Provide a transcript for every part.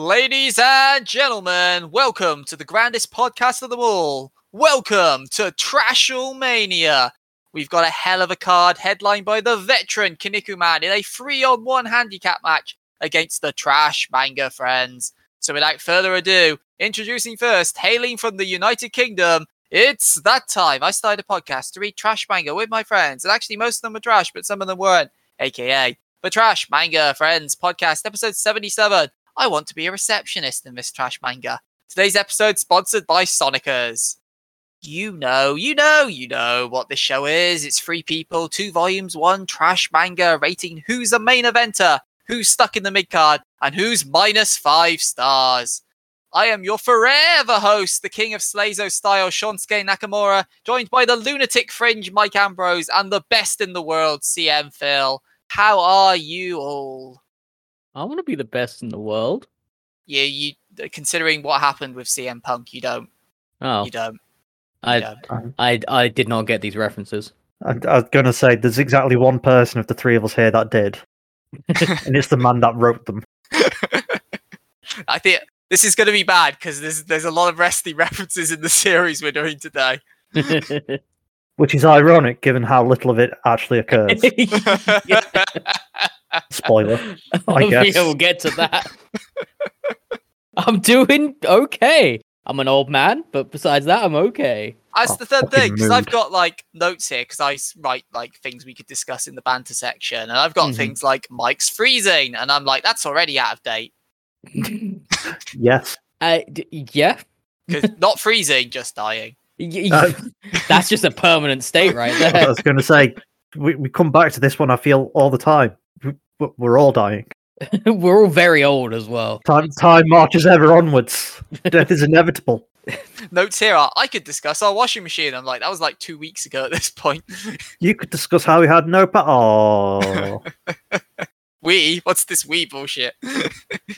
Ladies and gentlemen, welcome to the grandest podcast of them all. Welcome to Trashlemania. We've got a hell of a card headlined by the veteran Kinniku Man in a three on one handicap match against the Trash Manga Friends. So without further ado, introducing first, hailing from the United Kingdom, it's that time. I started a podcast to read trash manga with my friends. And actually, most of them were trash, but some of them weren't, aka the Trash Manga Friends podcast, episode 77. I want to be a receptionist in this trash manga. Today's episode sponsored by Sonicers. You know, you know, you know what this show is. It's three people, two volumes, one trash manga, rating who's a main eventer, who's stuck in the mid card, and who's minus five stars. I am your forever host, the king of Slazo style, Shonsuke Nakamura, joined by the lunatic fringe Mike Ambrose and the best in the world, CM Phil. How are you all? I want to be the best in the world. Yeah, you uh, considering what happened with CM Punk, you don't. Oh, You don't. You I, don't. I, I did not get these references. I, I was going to say, there's exactly one person of the three of us here that did, and it's the man that wrote them. I think this is going to be bad because there's there's a lot of wrestling references in the series we're doing today. Which is ironic given how little of it actually occurs. Spoiler. I guess. Yeah, we'll get to that. I'm doing okay. I'm an old man, but besides that, I'm okay. That's Oh, the third thing because I've got like notes here because I write like things we could discuss in the banter section, and I've got Mhm. things like Mike's freezing, and I'm like that's already out of date. Yes. Uh, yeah. Because not freezing, just dying. Y- y- Uh, that's just a permanent state right there. I was going to say, we, we come back to this one, I feel, all the time. We- we- We're all dying. We're all very old as well. Time, time marches ever onwards. Death is inevitable. Notes here are I could discuss our washing machine. I'm like that was like two weeks ago at this point. You could discuss how we had no pa- Oh, we what's this we bullshit?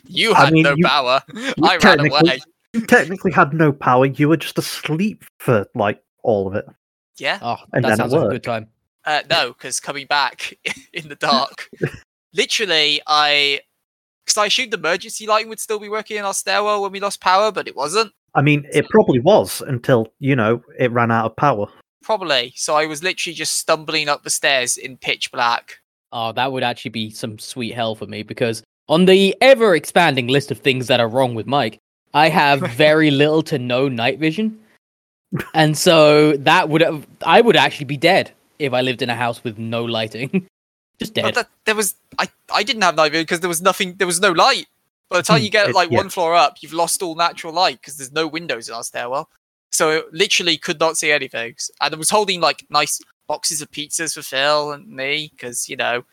you I had mean, no you- power. you I ran away. You technically had no power. You were just asleep for like all of it. Yeah. Oh, And that sounds like a good time. Uh, no, because coming back in the dark, literally, I because I assumed the emergency lighting would still be working in our stairwell when we lost power, but it wasn't. I mean, it probably was until you know it ran out of power. Probably. So I was literally just stumbling up the stairs in pitch black. Oh, that would actually be some sweet hell for me because on the ever expanding list of things that are wrong with Mike, I have very little to no night vision. And so that would have, I would actually be dead if I lived in a house with no lighting. Just But dead. that, there was I I didn't have night vision because there was nothing. There was no light. By the time Hmm, you get it- like yeah. one floor up, you've lost all natural light because there's no windows in our stairwell. So it literally could not see anything. And I was holding like nice boxes of pizzas for Phil and me because you know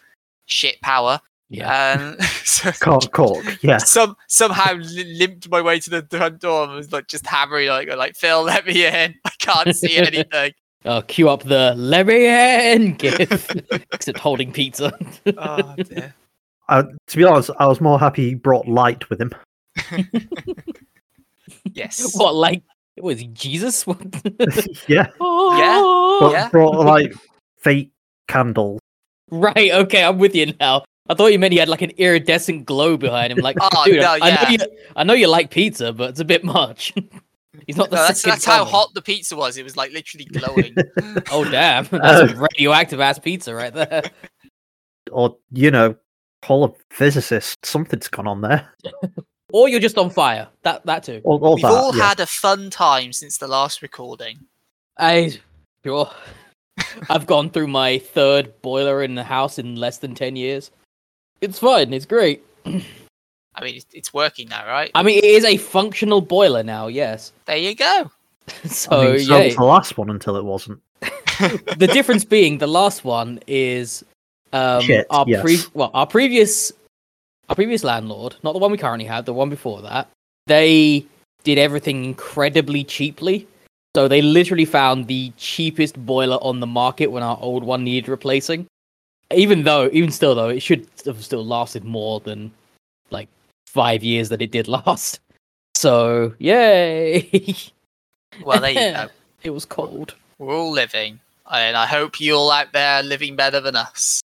shit power. Yeah. And so Can't cork. Yeah. some somehow limped my way to the front door and was like just hammering like like Phil, let me in. I can't see anything. Oh, cue up the Levien gif, except holding pizza. oh dear. Uh, to be honest, I was more happy he brought light with him. Yes. what, like, was Jesus? What? yeah. Oh. But Yeah. brought like fake candles. Right, okay, I'm with you now. I thought you meant he had like an iridescent glow behind him. Like, Oh, dude, no, I, I know you, I know you like pizza, but it's a bit much. He's not the No, that's second that's how hot the pizza was. It was like literally glowing. Oh damn, that's Oh. some radioactive ass pizza right there. Or, you know, call a physicist. Something's gone on there. Or you're just on fire. That that too. All, all We've that, all yeah. had a fun time since the last recording. I sure. I've gone through my third boiler in the house in less than ten years. It's fine. It's great. I mean, it's, it's working now, right? I mean, it is a functional boiler now. Yes. There you go. So, I mean, so yeah. was the last one until it wasn't. the difference being the last one is um Shit, our yes. pre well our previous our previous landlord not the one we currently have the one before that they did everything incredibly cheaply so they literally found the cheapest boiler on the market when our old one needed replacing even though even still though it should have still lasted more than like five years that it did last so yay Well, there you go. it was cold We're all living, and I hope you all out there living better than us.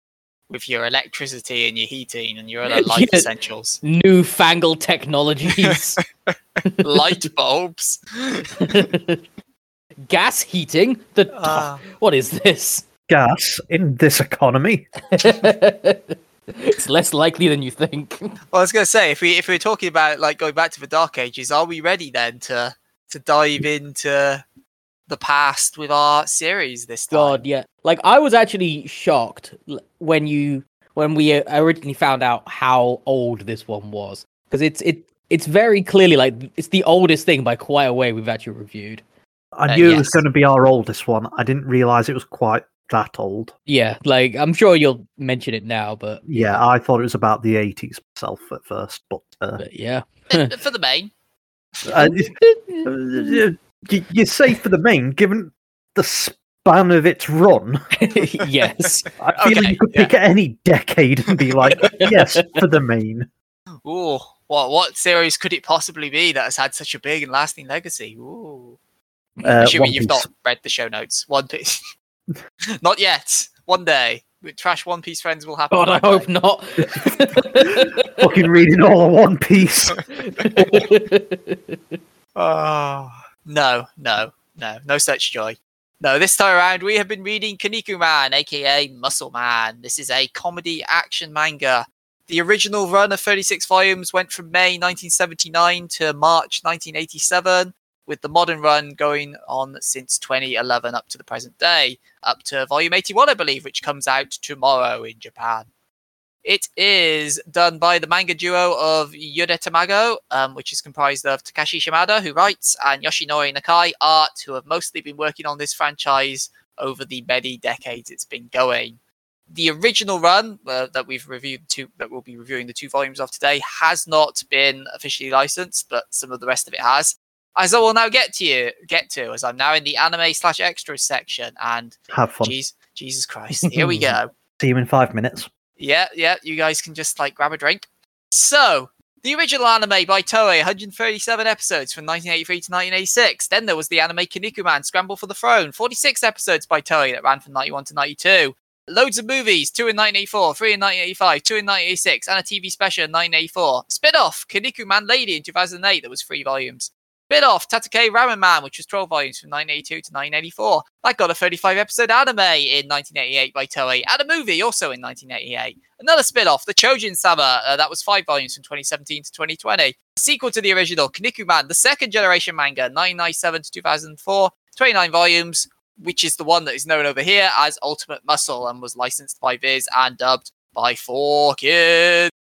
with your electricity and your heating and your other life Yeah. essentials. Newfangled technologies, Light bulbs. gas heating. The Ah. what is this? Gas in this economy. it's less likely than you think. Well, I was going to say, if we if we we're talking about like going back to the Dark Ages, are we ready then to to dive into the past with our series this time? God, yeah. Like I was actually shocked when you when we uh, originally found out how old this one was because it's it it's very clearly like it's the oldest thing by quite a way we've actually reviewed. I Uh, knew it was going to be our oldest one. I didn't realize it was quite that old. Yeah, like I'm sure you'll mention it now, but Yeah, I thought it was about the 80s myself at first, but uh, but yeah. For the main, uh, you, you say for the main, given the span of its run, yes. I feel Okay, you could yeah. pick any decade and be like, yes, for the main. ooh, what what series could it possibly be that has had such a big and lasting legacy? Ooh, Uh, assuming One you've Piece. not read the show notes. One Piece, not yet. One day, with trash One Piece friends will happen. God, I one day. hope not. Fucking reading all of One Piece. Oh, no, no, no, no such joy. No, this time around we have been reading Kinniku Man, aka Muscle Man. This is a comedy action manga. The original run of 36 volumes went from May 1979 to March 1987, with the modern run going on since 2011 up to the present day, up to volume 81, I believe, which comes out tomorrow in Japan. It is done by the manga duo of Yude Tamago, um, which is comprised of Takashi Shimada, who writes, and Yoshinori Nakai, art, who have mostly been working on this franchise over the many decades it's been going. The original run uh, that we've reviewed, two that we'll be reviewing the two volumes of today, has not been officially licensed, but some of the rest of it has. As I will now get to you, get to, as I'm now in the anime slash extras section, and Have fun. jeez, Jesus Christ, here we go. See you in five minutes. Yeah, yeah, you guys can just like grab a drink. So, the original anime by Toei, 137 episodes from 1983 to 1986. Then there was the anime Kinnikuman, Scramble for the Throne, 46 episodes by Toei that ran from 91 to 92. Loads of movies, two in 1984, three in 1985, two in 1986, and a TV special in 1984. Spin off, Kinnikuman Lady in 2008, that was three volumes. Spin off, Tatake Ramen Man, which was 12 volumes from 1982 to 1984. That got a 35 episode anime in 1988 by Toei, and a movie also in 1988. Another spin off, The Chojin Sama, uh, that was five volumes from 2017 to 2020. A sequel to the original, Kinnikuman, the second generation manga, 1997 to 2004, 29 volumes, which is the one that is known over here as Ultimate Muscle and was licensed by Viz and dubbed by Four Kids.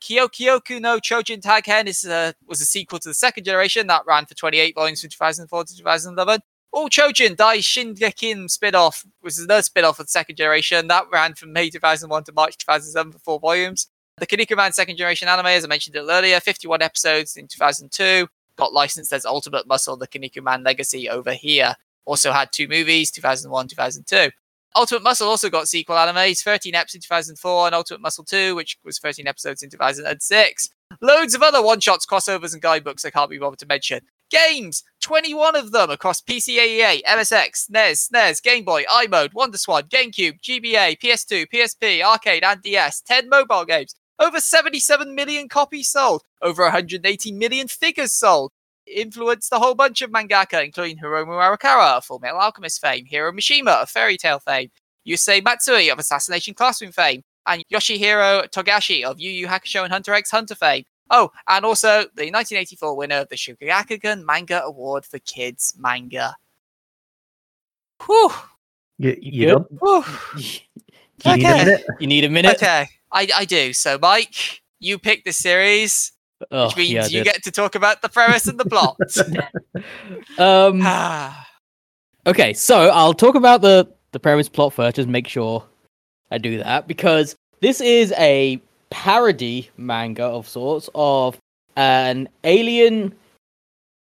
Kyokyoku no Chojin Taghen is, uh, was a sequel to the second generation that ran for 28 volumes from 2004 to 2011. All Chojin Dai Shingekin spin-off was another spin-off of the second generation that ran from May 2001 to March 2007 for four volumes. The Kinnikuman Man second generation anime, as I mentioned earlier, 51 episodes in 2002, got licensed as Ultimate Muscle, the Kinnikuman Man Legacy over here. Also had two movies, 2001, 2002. Ultimate Muscle also got sequel animes, 13 episodes in 2004, and Ultimate Muscle 2, which was 13 episodes in 2006. Loads of other one-shots, crossovers, and guidebooks I can't be bothered to mention. Games, 21 of them across PCAEA, MSX, NES, SNES, Game Boy, iMode, WonderSwan, GameCube, GBA, PS2, PSP, Arcade, and DS. 10 mobile games. Over 77 million copies sold. Over 180 million figures sold. Influenced a whole bunch of mangaka, including Hiromu Arakawa of Full Metal Alchemist fame, Hiro Mashima of Fairy Tail fame, Yusei Matsui of Assassination Classroom fame, and Yoshihiro Togashi of Yu Yu Hakusho and Hunter x Hunter fame. Oh, and also the 1984 winner of the Shogakukan Manga Award for Kids Manga. Whew. You, you Good. done? whew. You need a minute? You need a minute. Okay, I, I do. So, Mike, you picked the series, Oh, which means yeah, you get to talk about the premise and the plot. Um, okay, so I'll talk about the the premise plot first. Just make sure I do that because this is a parody manga of sorts of an alien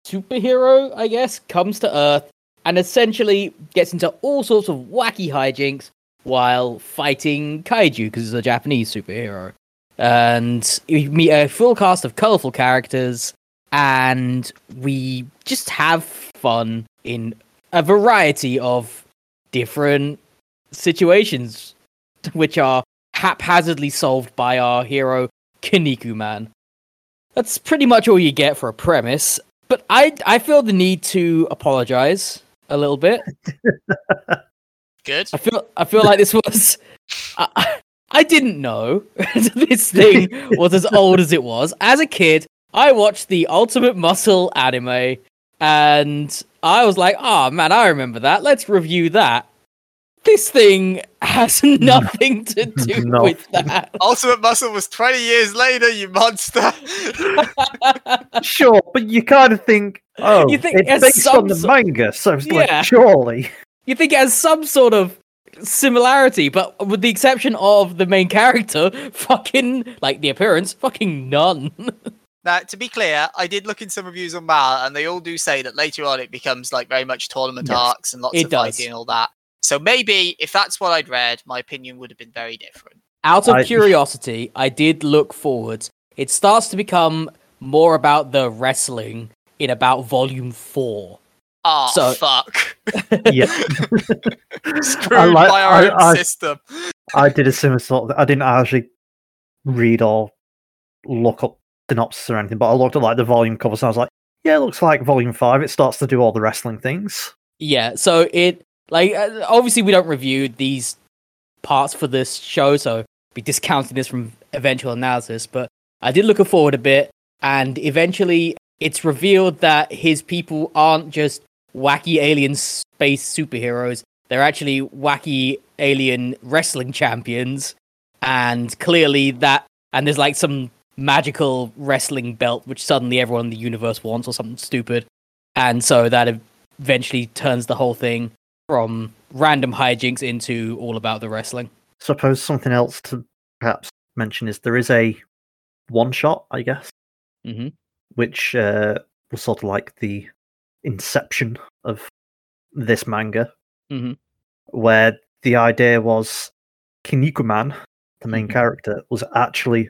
superhero, I guess, comes to Earth and essentially gets into all sorts of wacky hijinks while fighting kaiju because it's a Japanese superhero. And we meet a full cast of colorful characters, and we just have fun in a variety of different situations, which are haphazardly solved by our hero Kinniku Man. That's pretty much all you get for a premise. But I I feel the need to apologize a little bit. Good. I feel I feel like this was I, I didn't know this thing was as old as it was. As a kid, I watched the Ultimate Muscle anime and I was like, "Oh man, I remember that. Let's review that." This thing has nothing to do No. with that. Ultimate Muscle was 20 years later, you monster. Sure, but you kind of think, oh, You think it's as based on the manga, so it's Yeah. like surely. you think it has some sort of similarity, but with the exception of the main character, fucking like the appearance, fucking none. Now, to be clear, I did look in some reviews on Mal, and they all do say that later on it becomes like very much tournament Yes, arcs and lots it of does. fighting and all that. So maybe if that's what I'd read, my opinion would have been very different. Out of I- curiosity, I did look forwards. It starts to become more about the wrestling in about volume four. Oh So- fuck! Yeah. Screwed like- by our I- own I- system. I did a similar sort of. I didn't actually read or look up synopsis or anything, but I looked at like the volume covers and I was like, yeah, it looks like volume five. It starts to do all the wrestling things. Yeah, so it like uh, obviously we don't review these parts for this show, so be discounting this from eventual analysis. But I did look forward a bit, and eventually it's revealed that his people aren't just wacky alien space superheroes; they're actually wacky alien wrestling champions, and clearly that and there's like some magical wrestling belt which suddenly everyone in the universe wants or something stupid and so that eventually turns the whole thing from random hijinks into all about the wrestling. Suppose something else to perhaps mention is there is a one shot, I guess, Mm-hmm. which uh, was sort of like the inception of this manga, Mhm. where the idea was Kinnikuman, the main Mhm. character, was actually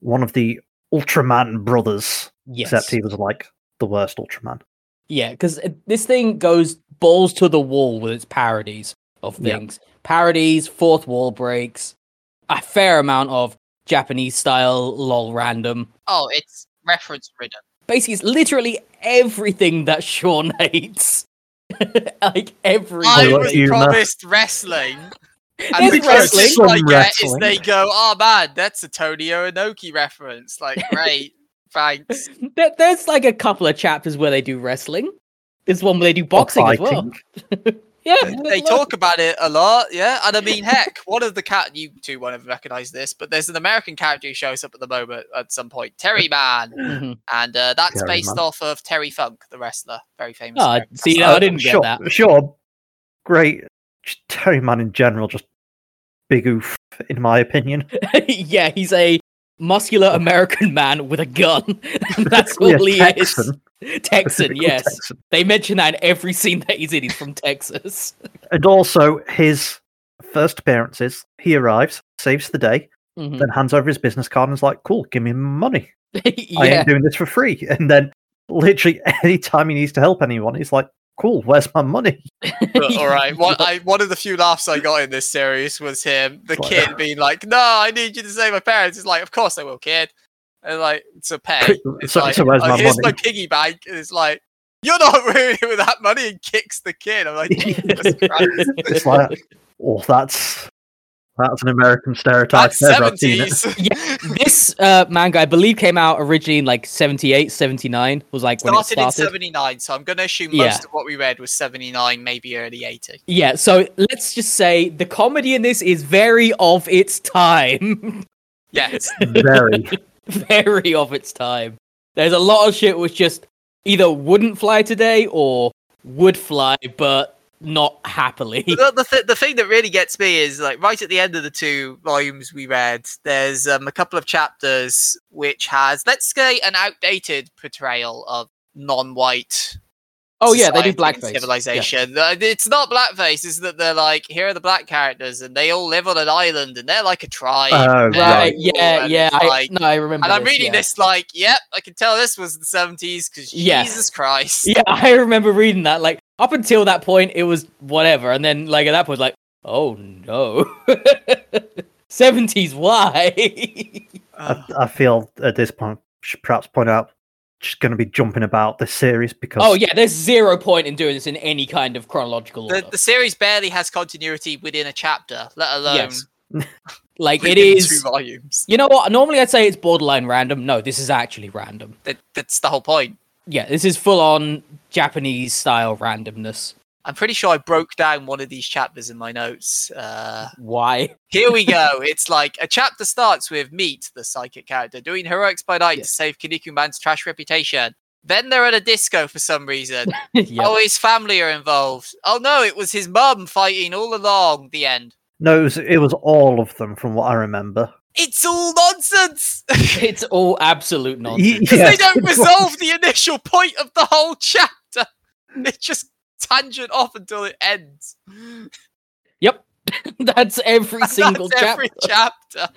one of the Ultraman brothers, Yes. except he was like the worst Ultraman. Yeah, because this thing goes balls to the wall with its parodies of Yeah. things. Parodies, fourth wall breaks, a fair amount of Japanese style lol random. Oh, it's reference ridden. Basically, it's literally everything that Sean hates. like every I Toilet was humour. promised wrestling. And There's the closest wrestling. I Some get is they go, "Oh man, that's a Tony Inoki reference." Like, great, thanks. There, there's like a couple of chapters where they do wrestling. There's one where they do boxing as well. Fighting. Yeah, They there's talk about it a lot, yeah. And I mean, heck, one of the cat you two won't have recognized this, but there's an American character who shows up at the moment at some point, Terry Man, Mhm. and uh, that's Terry based Man. off of Terry Funk, the wrestler, very famous. Oh, see, no, I Uh, didn't get that. Sure, great. Just Terry Man in general, just big oof, in my opinion. yeah, he's a muscular American man with a gun. That's Yeah, all he Texan, is. Texan, yes. Texan. They mention that in every scene that he's in. He's from Texas. And also his first appearances, he arrives, saves the day, Mhm. then hands over his business card and is like, "Cool, give me money. I yeah, ain't doing this for free." And then, literally, anytime he needs to help anyone, he's like, "Cool, where's my money?" But, all right. One, I, one of the few laughs I got in this series was him, the Like- kid, being like, "No, I need you to save my parents." It's like, "Of course I will, kid." And like, it's a pay. It's So- like, so where's "Oh, my here's money?" my piggy bank. And it's like, "You're not ruining it with that money," and kicks the kid. I'm like, Jesus Christ. It's like, "Oh, that's that's an American stereotype." That's if ever I've seen it. this uh, manga, I believe, came out originally in like 78, 79, was like when it started in seventy nine, so I'm gonna assume Yeah. most of what we read was seventy nine, maybe early eighty. Yeah, so let's just say the comedy in this is very of its time. Yes. Very. very of its time. There's a lot of shit which just either wouldn't fly today or would fly, but not happily. the, the, th- the thing that really gets me is like right at the end of the two volumes we read there's um, a couple of chapters which has let's say an outdated portrayal of non-white oh yeah, they do society and blackface. civilization Uh, it's not blackface it's that they're like here are the black characters and they all live on an island and they're like a tribe Oh, and Right, yeah, and yeah. it's I, like- no, I remember. and I'm this, reading yeah. this like, yep, I can tell this was the 70s because Yeah. Jesus Christ. Yeah, I remember reading that. Like up until that point, it was whatever, and then like at that point, like, oh no. 70s, why? I, I feel at this point, should perhaps point out, she's going to be jumping about this series because oh, yeah, there's zero point in doing this in any kind of chronological order. The, the series barely has continuity within a chapter, let alone Yes. like, it is two volumes. You know what? Normally I'd say it's borderline random. No, this is actually random. That, that's the whole point. Yeah, this is full on Japanese style randomness. I'm pretty sure I broke down one of these chapters in my notes. Uh, Why? here we go. It's like a chapter starts with Meet, the psychic character, doing heroics by night Yes. to save Kinnikuman's man's trash reputation. Then they're at a disco for some reason. yeah. Oh, his family are involved. Oh no, it was his mum fighting all along. The end. no, it was, it was all of them from what I remember. It's all nonsense. it's all absolute nonsense. Because yes, they don't resolve the initial point of the whole chapter. It just tangent off until it ends. Yep. That's every single That's chapter. every chapter.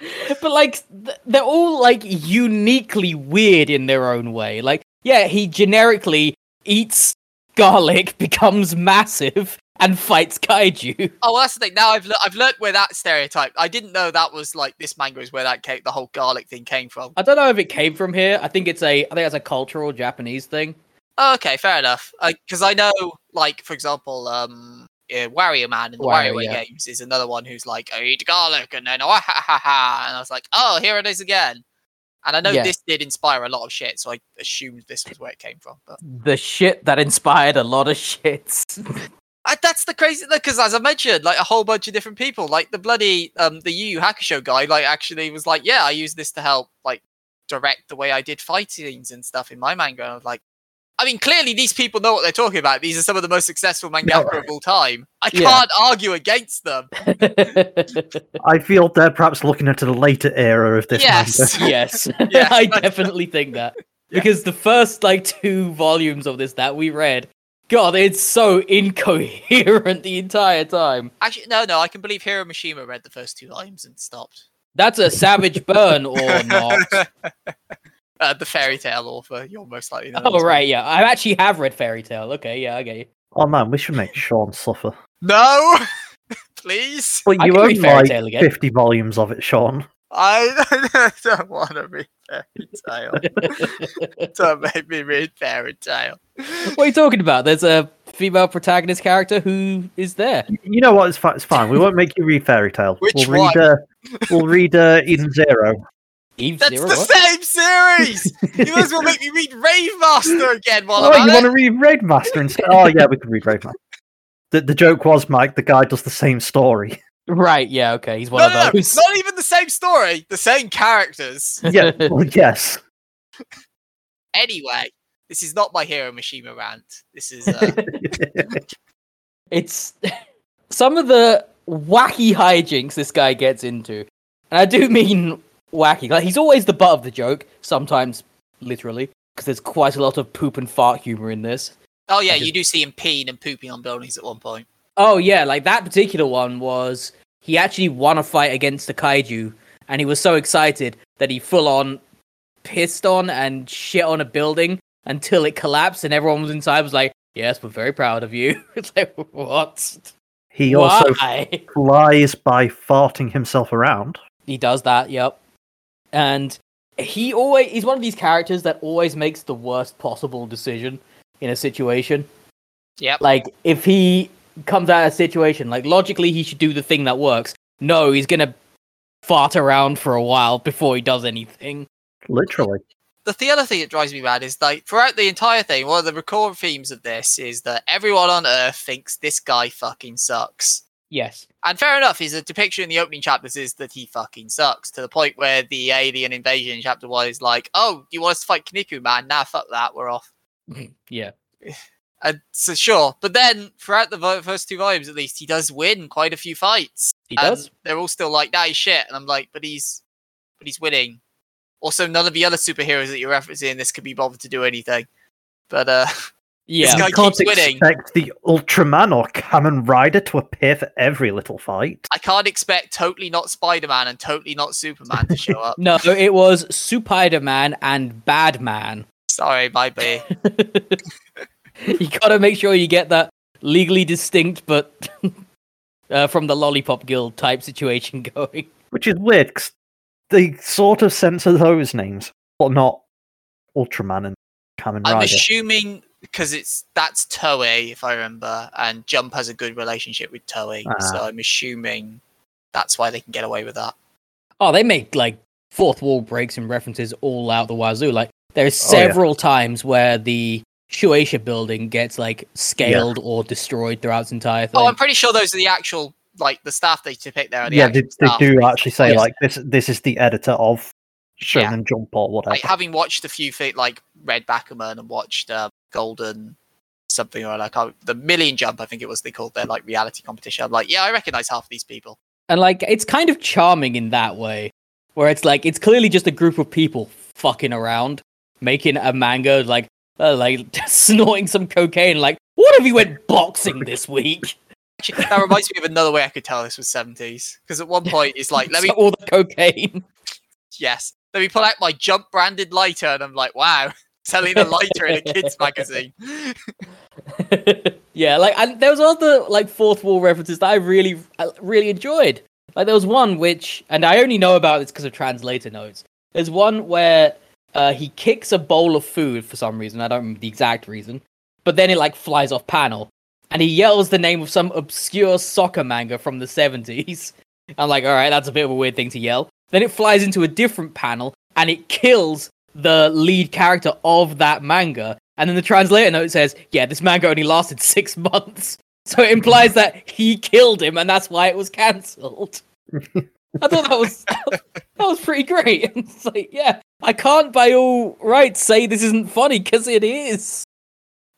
but like th- they're all like uniquely weird in their own way. Like, yeah, he generically eats garlic, becomes massive, and fights kaiju. Oh, well, that's the thing. Now I've le- I've learnt where that stereotype. I didn't know that was like this manga is where that came, the whole garlic thing came from. I don't know if it came from here. I think it's a I think it's a cultural Japanese thing. Oh, okay, fair enough. Because I know, like for example, um, uh, Wario Man in the Wario, WarioWare yeah. games is another one who's like, I eat garlic, and then oh ha ha ha, and I was like, oh, here it is again. And I know Yeah. this did inspire a lot of shit, so I assumed this was where it came from. But The shit that inspired a lot of shits. I, that's the crazy thing, because, as I mentioned, like a whole bunch of different people, like the bloody um the Yu Yu Hakusho guy, like actually was like, yeah, I use this to help like direct the way I did fight scenes and stuff in my manga. And I was like, I mean, clearly these people know what they're talking about. These are some of the most successful mangaka of all time. I Yeah. can't argue against them. I feel they're perhaps looking at a later era of this Yes. manga. yes, Yes, I I- definitely think that because the first like two volumes of this that we read, God, it's so incoherent the entire time. Actually, no, no, I can believe Hiro Mashima read the first two volumes and stopped. That's a savage burn or not? Uh, the fairy tail author, you're most likely. know Oh as well. right, yeah, I actually have read Fairy Tail. Okay, yeah, I get you. Oh man, we should make Sean suffer. No, please. But I you can own read Fairy like Tail again. 50 volumes of it, Sean. I don't want to read fairy tail. Don't make me read fairy tail. what are you talking about? There's a female protagonist character who is there. You know what? It's fine. It's fine. We won't make you read Fairy Tail. Which we'll read. Uh, we'll read uh, Eden Zero. Eve That's Zero. the what? same series. you might as well make me read Rave Master again while Oh, I'm you want to read Rave Master instead? Oh yeah, we can read Rave Master. The the joke was, Mike, the guy does the same story. Right, yeah, okay, he's one No, of no, no, not even the same story, the same characters. Yeah, well, yes. Anyway, this is not my Hiro Mashima rant. This is uh, it's some of the wacky hijinks this guy gets into, and I do mean wacky. Like he's always the butt of the joke, sometimes literally, because there's quite a lot of poop and fart humor in this. oh yeah, I you do see him peeing and pooping on buildings at one point. Oh yeah, like that particular one was he actually won a fight against the kaiju, and he was so excited that he full on pissed on and shit on a building until it collapsed, and everyone was inside was like, "Yes, we're very proud of you." it's like what? He also Why? flies by farting himself around. He does that, yep. And he always he's one of these characters that always makes the worst possible decision in a situation. Yep. Like if he comes out of a situation, like logically he should do the thing that works. No, he's gonna fart around for a while before he does anything. Literally. the, the other thing that drives me mad is like throughout the entire thing, one of the recurring themes of this is that everyone on Earth thinks this guy fucking sucks. Yes. And fair enough, his uh, depiction in the opening chapters is that he fucking sucks to the point where the alien invasion in chapter one is like, "Oh, you want us to fight Kniku, man? Nah, fuck that, we're off." yeah. And so sure, but then throughout the first two volumes, at least, he does win quite a few fights. He and does. They're all still like, "That is shit," and I'm like, "But he's, but he's winning." Also, none of the other superheroes that you're referencing this could be bothered to do anything. But uh, Yeah. guy you can't keeps winning. expect the Ultraman or Kamen Rider to appear for every little fight. I can't expect totally not Spider-Man and totally not Superman to show up. No, it was Spider Man and Bad Man. Sorry, might be. you gotta make sure you get that legally distinct but uh, from the lollipop guild type situation going Which is weird 'cause they sort of censor those names, but not Ultraman and Kamen Rider. I'm assuming because it's that's Toei, if I remember, and Jump has a good relationship with Toei, so Ah. I'm assuming that's why they can get away with that. Oh, they make like fourth wall breaks and references all out the wazoo. Like there's Oh, yeah. several times where the Shueisha building gets like scaled or destroyed throughout its entire thing. Oh, I'm pretty sure those are the actual like the staff they depict there. Are the yeah, they, they do actually say Yes. like this. This is the editor of Yeah. Shonen Jump or whatever. like having watched a few things like Red Backerman and watched uh, Golden something or like the Million Jump, I think it was they called their like reality competition. I'm like, yeah, I recognize half of these people. and like it's kind of charming in that way, where it's like it's clearly just a group of people fucking around, making a manga like uh, like snorting some cocaine. Like, what if you went boxing this week? Actually, that reminds me of another way I could tell this was 70s because at one point it's like, let me all the cocaine. yes, let me pull out my Jump branded lighter, and I'm like, wow, selling a lighter in a kids magazine. yeah, like and there was other like fourth wall references that I really I really enjoyed. Like there was one which, and I only know about this because of translator notes. There's one where uh, he kicks a bowl of food for some reason. I don't remember the exact reason, but then it like flies off panel, and he yells the name of some obscure soccer manga from the 70s. I'm like, all right, that's a bit of a weird thing to yell. Then it flies into a different panel, and it kills the lead character of that manga. And then the translator note says, yeah, this manga only lasted six months. So it implies that he killed him and that's why it was cancelled. I thought that was that was pretty great. It's like, yeah, I can't by all rights say this isn't funny because it is.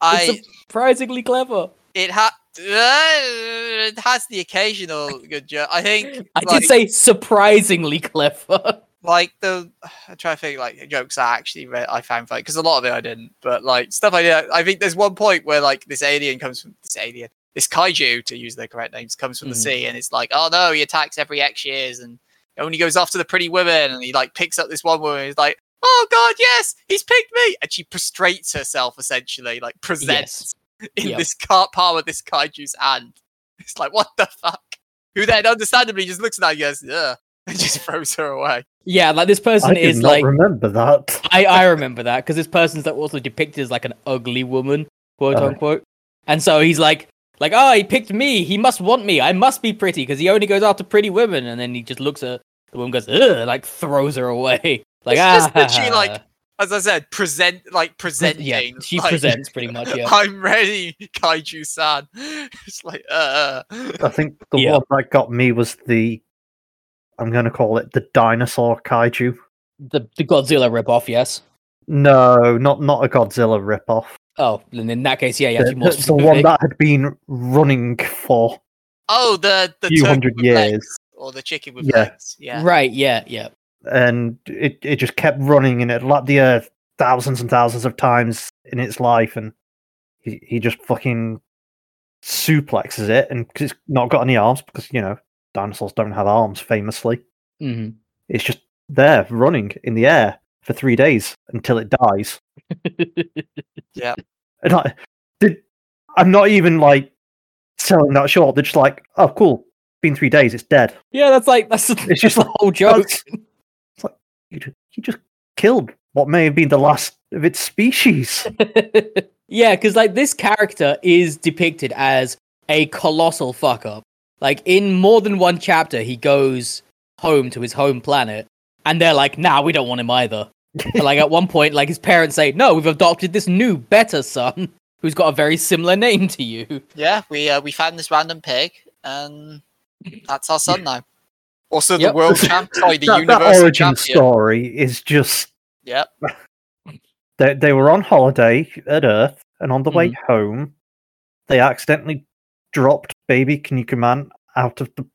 I It's surprisingly clever. it had it has the occasional good joke. I think I like, did say surprisingly clever. like the I try to think like jokes I actually read, I found funny because a lot of it I didn't, but like stuff I did. I think there's one point where like this alien comes from this alien, this kaiju to use their correct names comes from the Mhm. sea, and it's like, oh no, he attacks every X years, and he only goes after the pretty women, and he like picks up this one woman, and he's like, oh god, yes, he's picked me, and she prostrates herself essentially, like presents in Yep. this car palm of this kaiju's hand. It's like, what the fuck? Who then understandably just looks at her and goes, yeah, and just throws her away. Yeah, like this person did is not like remember that. I, I remember that because this person's that also depicted as like an ugly woman, quote Oh. unquote. And so he's like, like, oh, he picked me. He must want me. I must be pretty because he only goes after pretty women. And then he just looks at the woman, goes, ugh, like throws her away. Like, It's ah, just that she, like, As I said, present like presenting. yeah, she like, presents pretty much. Yeah, I'm ready, Kaiju San. It's like, uh. I think the Yeah. one that got me was the. I'm going to call it the dinosaur kaiju. the the Godzilla ripoff. Yes. No, not not a Godzilla ripoff. Oh, then in that case, yeah, yeah, The, the- the one that had been running for Oh, the the few hundred with legs, years, or the chicken with Yeah. legs. Yeah. Right. Yeah. Yeah. and it, it just kept running and it lapped the earth thousands and thousands of times in its life, and he, he just fucking suplexes it, and 'cause it's not got any arms because you know dinosaurs don't have arms, famously. hmm It's just there running in the air for three days until it dies. And I, did, I'm not even like selling that short. They're just like, oh, cool. Been three days, it's dead. yeah, that's like that's It's just the whole joke. You just, you just killed what may have been the last of its species. yeah, because like this character is depicted as a colossal fuck up. Like in more than one chapter, he goes home to his home planet, and they're like, "Nah, we don't want him either." And, like at one point, like his parents say, "No, we've adopted this new, better son who's got a very similar name to you." Yeah, we uh, we found this random pig, and that's our son now. Also, the Yep. world champ, sorry, the that, that origin champion. story is just Yep. they, they were on holiday at Earth, and on the way Mm-hmm. home, they accidentally dropped baby Kinnikuman out of the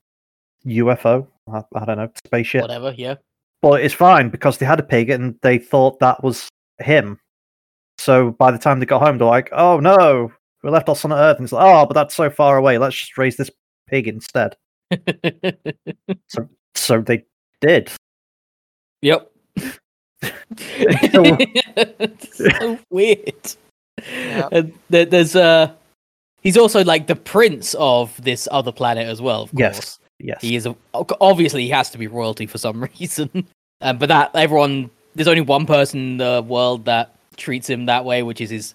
UFO. I, I don't know, spaceship. Whatever. Yeah. But it's fine because they had a pig and they thought that was him. So by the time they got home, they're like, "Oh no, we left our son at Earth." And it's like, "Oh, but that's so far away. Let's just raise this pig instead." So so they did. Yep. so- It's weird. Yep. And there's uh he's also like the prince of this other planet as well, of course. Yes. Yes. He is a, obviously he has to be royalty for some reason. Um, but that everyone there's only one person in the world that treats him that way, which is his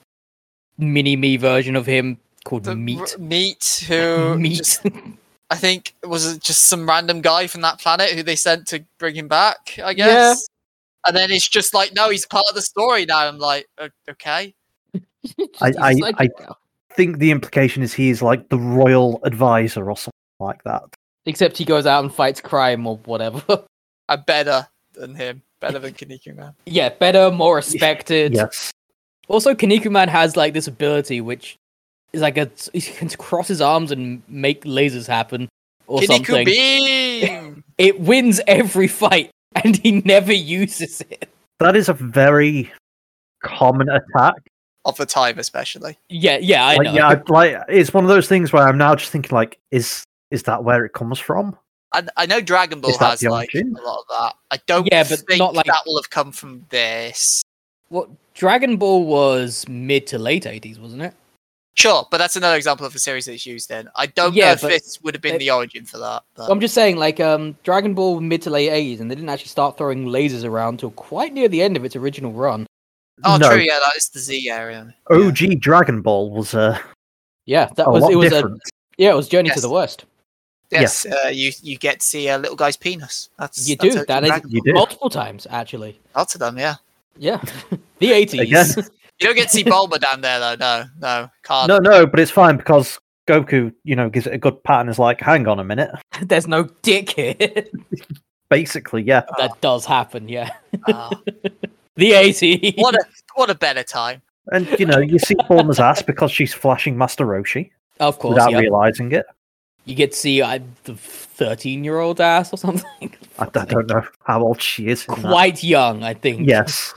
mini me version of him called The Meat. r- meat who Meat. just- I think was it just some random guy from that planet who they sent to bring him back. I guess. Yeah. And then it's just like, no, he's part of the story now. I'm like, okay. I- I- like- I- think the implication is he's like the royal advisor or something like that. Except he goes out and fights crime or whatever. I'm better than him. Better than Kinniku Man. yeah, better, more respected. Yes. Also, Kinnikuman has like this ability which is like a he can cross his arms and make lasers happen or Kinniku something. Beam! It wins every fight, and he never uses it. That is a very common attack. of the time, especially. Yeah, yeah, I like, know. yeah, like it's one of those things where I'm now just thinking like, is is that where it comes from? I, I know Dragon Ball has like origin? a lot of that. I don't Yeah, but think not like- that will have come from this. Well, Dragon Ball was mid to late eighties, wasn't it? Sure, but that's another example of a series that it's used in. I don't know if this would have been it- the origin for that. But I'm just saying, like, um, Dragon Ball mid to late eighties, and they didn't actually start throwing lasers around till quite near the end of its original run. oh, no. true, yeah, that is the Z area. OG Dragon Ball was uh, Yeah, that a was lot it. Was a yeah, it was Journey Yes. to the West. Yes, Uh, you you get to see a little guy's penis. That's You that's do. That is You do. multiple times actually. lots of them. Yeah, Yeah, the eighties. Again. you don't get to see Bulma down there though. No, no, can't. No, no, but it's fine because Goku, you know, gives it a good pat and is like, hang on a minute. There's no dick here. Basically, yeah. that does happen. Yeah, Ah, the eighties. what a what a better time. And you know, you see Bulma's ass because she's flashing Master Roshi Of course, without yeah. realizing it. You get to see uh, the thirteen-year-old ass or something. I, I don't know how old she is. in that. Quite young, I think. Yes.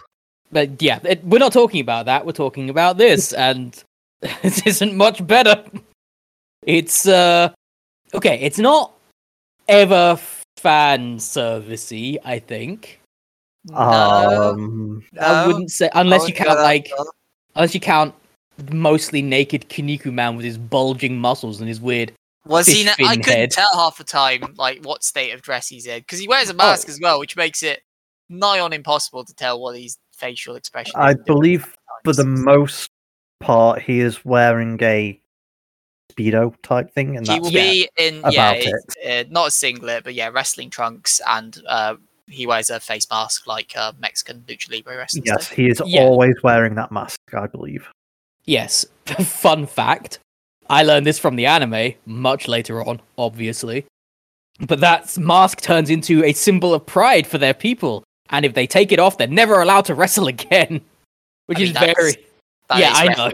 But yeah, it, we're not talking about that. We're talking about this, and this isn't much better. It's uh okay. It's not ever fan servicey. I think No, Um, I no, wouldn't say unless you wouldn't go count like unless you count mostly naked Kinniku man with his bulging muscles and his weird. Was he? fish Na- I couldn't head. tell half the time like what state of dress he's in because he Oh. wears a mask as well, which makes it nigh on impossible to tell what his facial expression. I is and doing believe for the most part, he is wearing a speedo type thing, and he that's will Yeah, be in about yeah, it's, uh, not a singlet, but yeah, wrestling trunks, and uh, he wears a face mask like uh, Mexican lucha libre wrestlers. do. yes, he is Yeah. always wearing that mask. I believe. Yes. Fun fact. I learned this from the anime much later on, obviously. But that mask turns into a symbol of pride for their people, and if they take it off, they're never allowed to wrestle again. Which I mean, is very yeah, is I know.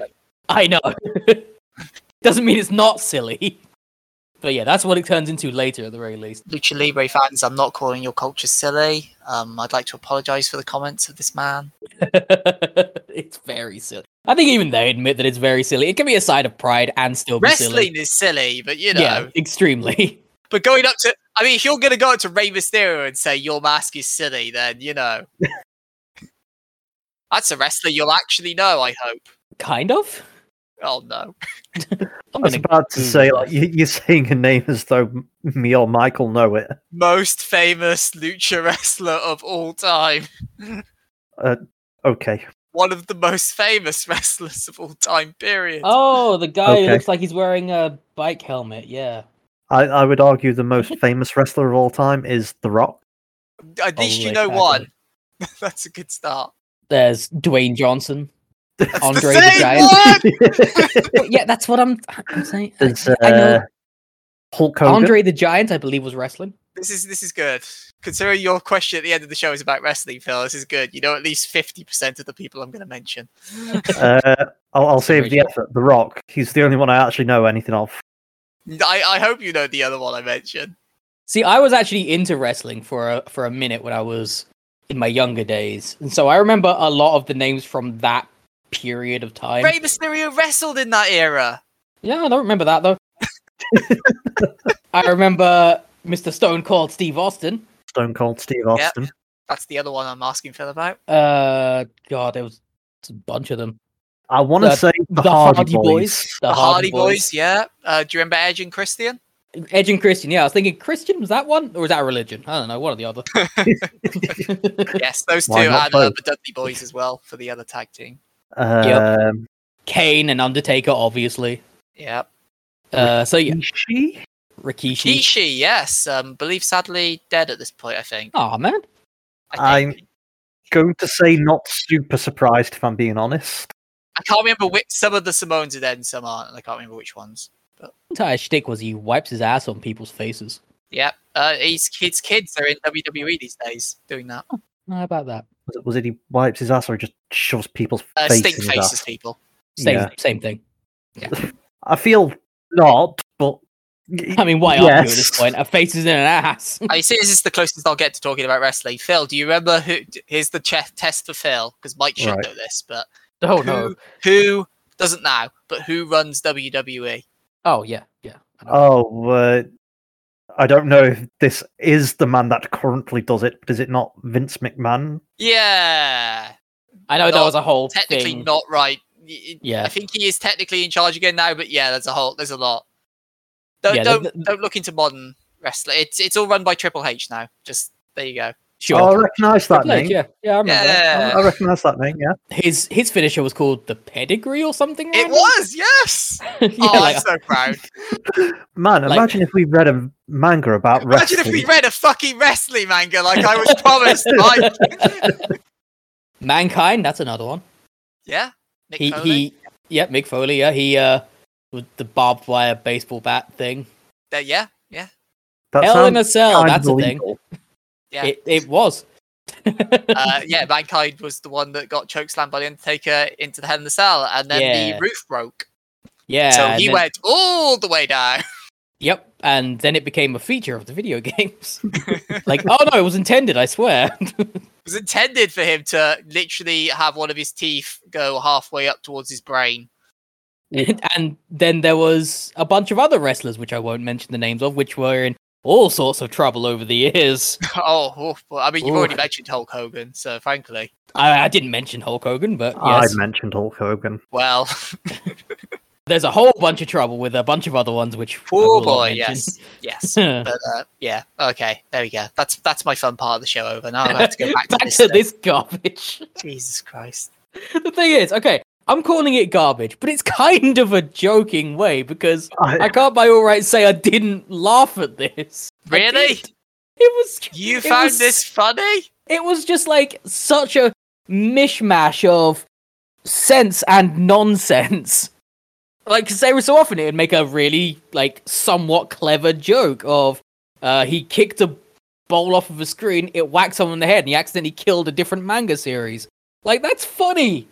I know. Doesn't mean it's not silly. But yeah, that's what it turns into later at the very least. Lucha Libre fans, I'm not calling your culture silly. Um, I'd like to apologise for the comments of this man. it's very silly. I think even they admit that it's very silly. It can be a side of pride and still be silly. Wrestling is silly, but you know. Yeah, extremely. But going up to, I mean, if you're going to go up to Rey Mysterio and say your mask is silly, then you know. That's a wrestler you'll actually know, I hope. Kind of. Oh no. I'm was about to say, like, you, you're saying a name as though me or Michael know it. Most famous lucha wrestler of all time. Uh, okay, One of the most famous wrestlers of all time, period. Oh, the guy who looks like he's wearing a bike helmet. Yeah. I, I would argue the most famous wrestler of all time is The Rock. At least you know one. That's a good start. There's Dwayne Johnson. That's Andre the, the Giant. yeah, that's what I'm, I'm saying. I- There's I know uh, Hulk Hogan. Andre the Giant, I believe, was wrestling. This is this is good. Considering your question at the end of the show is about wrestling, Phil, this is good. You know at least fifty percent of the people I'm going to mention. Uh, I'll, I'll save the effort. The Rock. He's the only one I actually know anything of. I, I hope you know the other one I mentioned. See, I was actually into wrestling for a for a minute when I was in my younger days, and so I remember a lot of the names from that period of time. Rey Mysterio wrestled in that era. Yeah, I don't remember that though. I remember Mr. Stone Cold Steve Austin. Stone Cold Steve Austin. That's the other one I'm asking Phil about. Uh, God, there was a bunch of them. I want to say the, Hardy, Boys. The, The, Hardy Boys, yeah. Uh, do you remember Edge and Christian? Edge and Christian. Yeah, I was thinking Christian was that one, or was that a religion? I don't know, one or the other. Yes, those two Why not and uh, the Dudley Boys as well for the other tag team. Um, Kane and Undertaker, obviously. Yep. Uh, so yeah, Ishii? Rikishi. Kishi, yes. Um, believe sadly dead at this point. I think. Oh man, I, think. I'm going to say not super surprised if I'm being honest. I can't remember which. Some of the Samoans are dead, and some aren't. and I can't remember which ones. entire shtick was he wipes his ass on people's faces. Yep. Uh, he's his kids are in WWE these days doing that. How about that? Was it, was it he wipes his ass or he just shoves people's Uh, face stink faces ass? people. Same, Yeah. same thing. Yeah. I feel not, but I mean, why are you at this point? A face is in an ass. I see this is the closest I'll get to talking about wrestling. Phil, do you remember who? Here's the che- test for Phil because Mike should Right. know this, but oh who, no. who doesn't now? But who runs? WWE? Oh yeah, yeah. Oh, uh, I don't know if this is the man that currently does it, but is it not Vince McMahon? Yeah, I know that was a whole technically thing. not right. Y- y- Yeah. I think he is technically in charge again now, but yeah, there's a whole, there's a lot. Don't Yeah, don't the- don't look into modern wrestling. It's it's all run by Triple H now. Just there you go. Sure. Oh, I recognise that Triple H, name. yeah, yeah, I remember. that. Yeah. I recognise that name. Yeah. His his finisher was called the pedigree or something. It random? was yes. yeah, oh, like, I'm so proud. Man, Like- imagine if we read a manga about Imagine wrestling. if we read a fucking wrestling manga like I was promised. Mike. mankind. That's another one. yeah, Nick he Foley. he. Yeah, Mick Foley. Yeah, he uh with the barbed wire baseball bat thing. Uh, yeah, yeah, That Hell in a cell. That's of a thing. Yeah. It it was. uh, yeah, Mankind was the one that got chokeslammed by the Undertaker into the Hell in the Cell, and then Yeah. the roof broke. yeah. so he then- went all the way down. Yep, and then it became a feature of the video games. like, oh no, it was intended. I swear. It was intended for him to literally have one of his teeth go halfway up towards his brain. and then there was a bunch of other wrestlers, which I won't mention the names of, which were in all sorts of trouble over the years. oh, well, I mean, you've Ooh. already mentioned Hulk Hogan, so frankly, I, I didn't mention Hulk Hogan, but I mentioned Hulk Hogan. well, there's a whole bunch of trouble with a bunch of other ones, which I poor will not boy, yes, yes. But uh, yeah, okay, there we go. That's that's my fun part of the show over. Now I have to go back to this. to this garbage. Jesus Christ. the thing is, okay, I'm calling it garbage, but it's kind of a joking way because I I, can't by all rights say I didn't laugh at this. Really? It was You it found was- this funny? It was just like such a mishmash of sense and nonsense. Like, because every so often it would make a really like somewhat clever joke of uh, he kicked a bowl off of a screen, it whacked someone in the head, and he accidentally killed a different manga series. Like that's funny,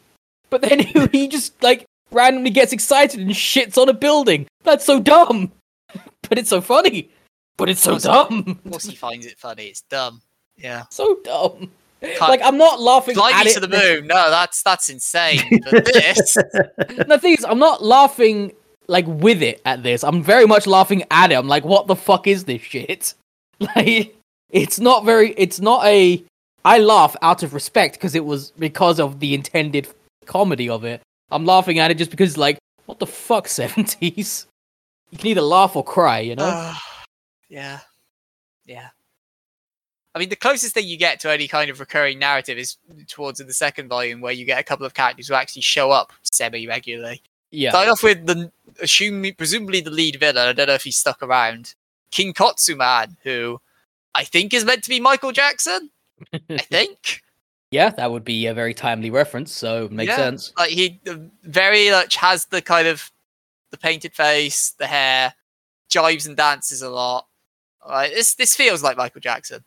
but then he, just like randomly gets excited and shits on a building. That's so dumb, but it's so funny. But it's so dumb, Of course he finds it funny. It's dumb. Yeah. so dumb. Can't- Like I'm not laughing Fly at me to the moon. No, that's that's insane. But this, the thing is, I'm not laughing like with it at this. I'm very much laughing at it. I'm like, what the fuck is this shit? Like, it's not very. It's not a. I laugh out of respect because it was because of the intended comedy of it. I'm laughing at it just because, like, what the fuck, seventies? You can either laugh or cry, you know. uh, yeah, yeah. I mean, the closest thing you get to any kind of recurring narrative is towards in the second volume, where you get a couple of characters who actually show up semi-regularly. yeah, Start off with the assuming presumably the lead villain. I don't know if he's stuck around. Kinkotsuman, who I think is meant to be Michael Jackson. I think. Yeah, that would be a very timely reference. So makes Yeah. sense. like he uh, very much has the kind of the painted face, the hair, jives and dances a lot. Like this, this feels like Michael Jackson.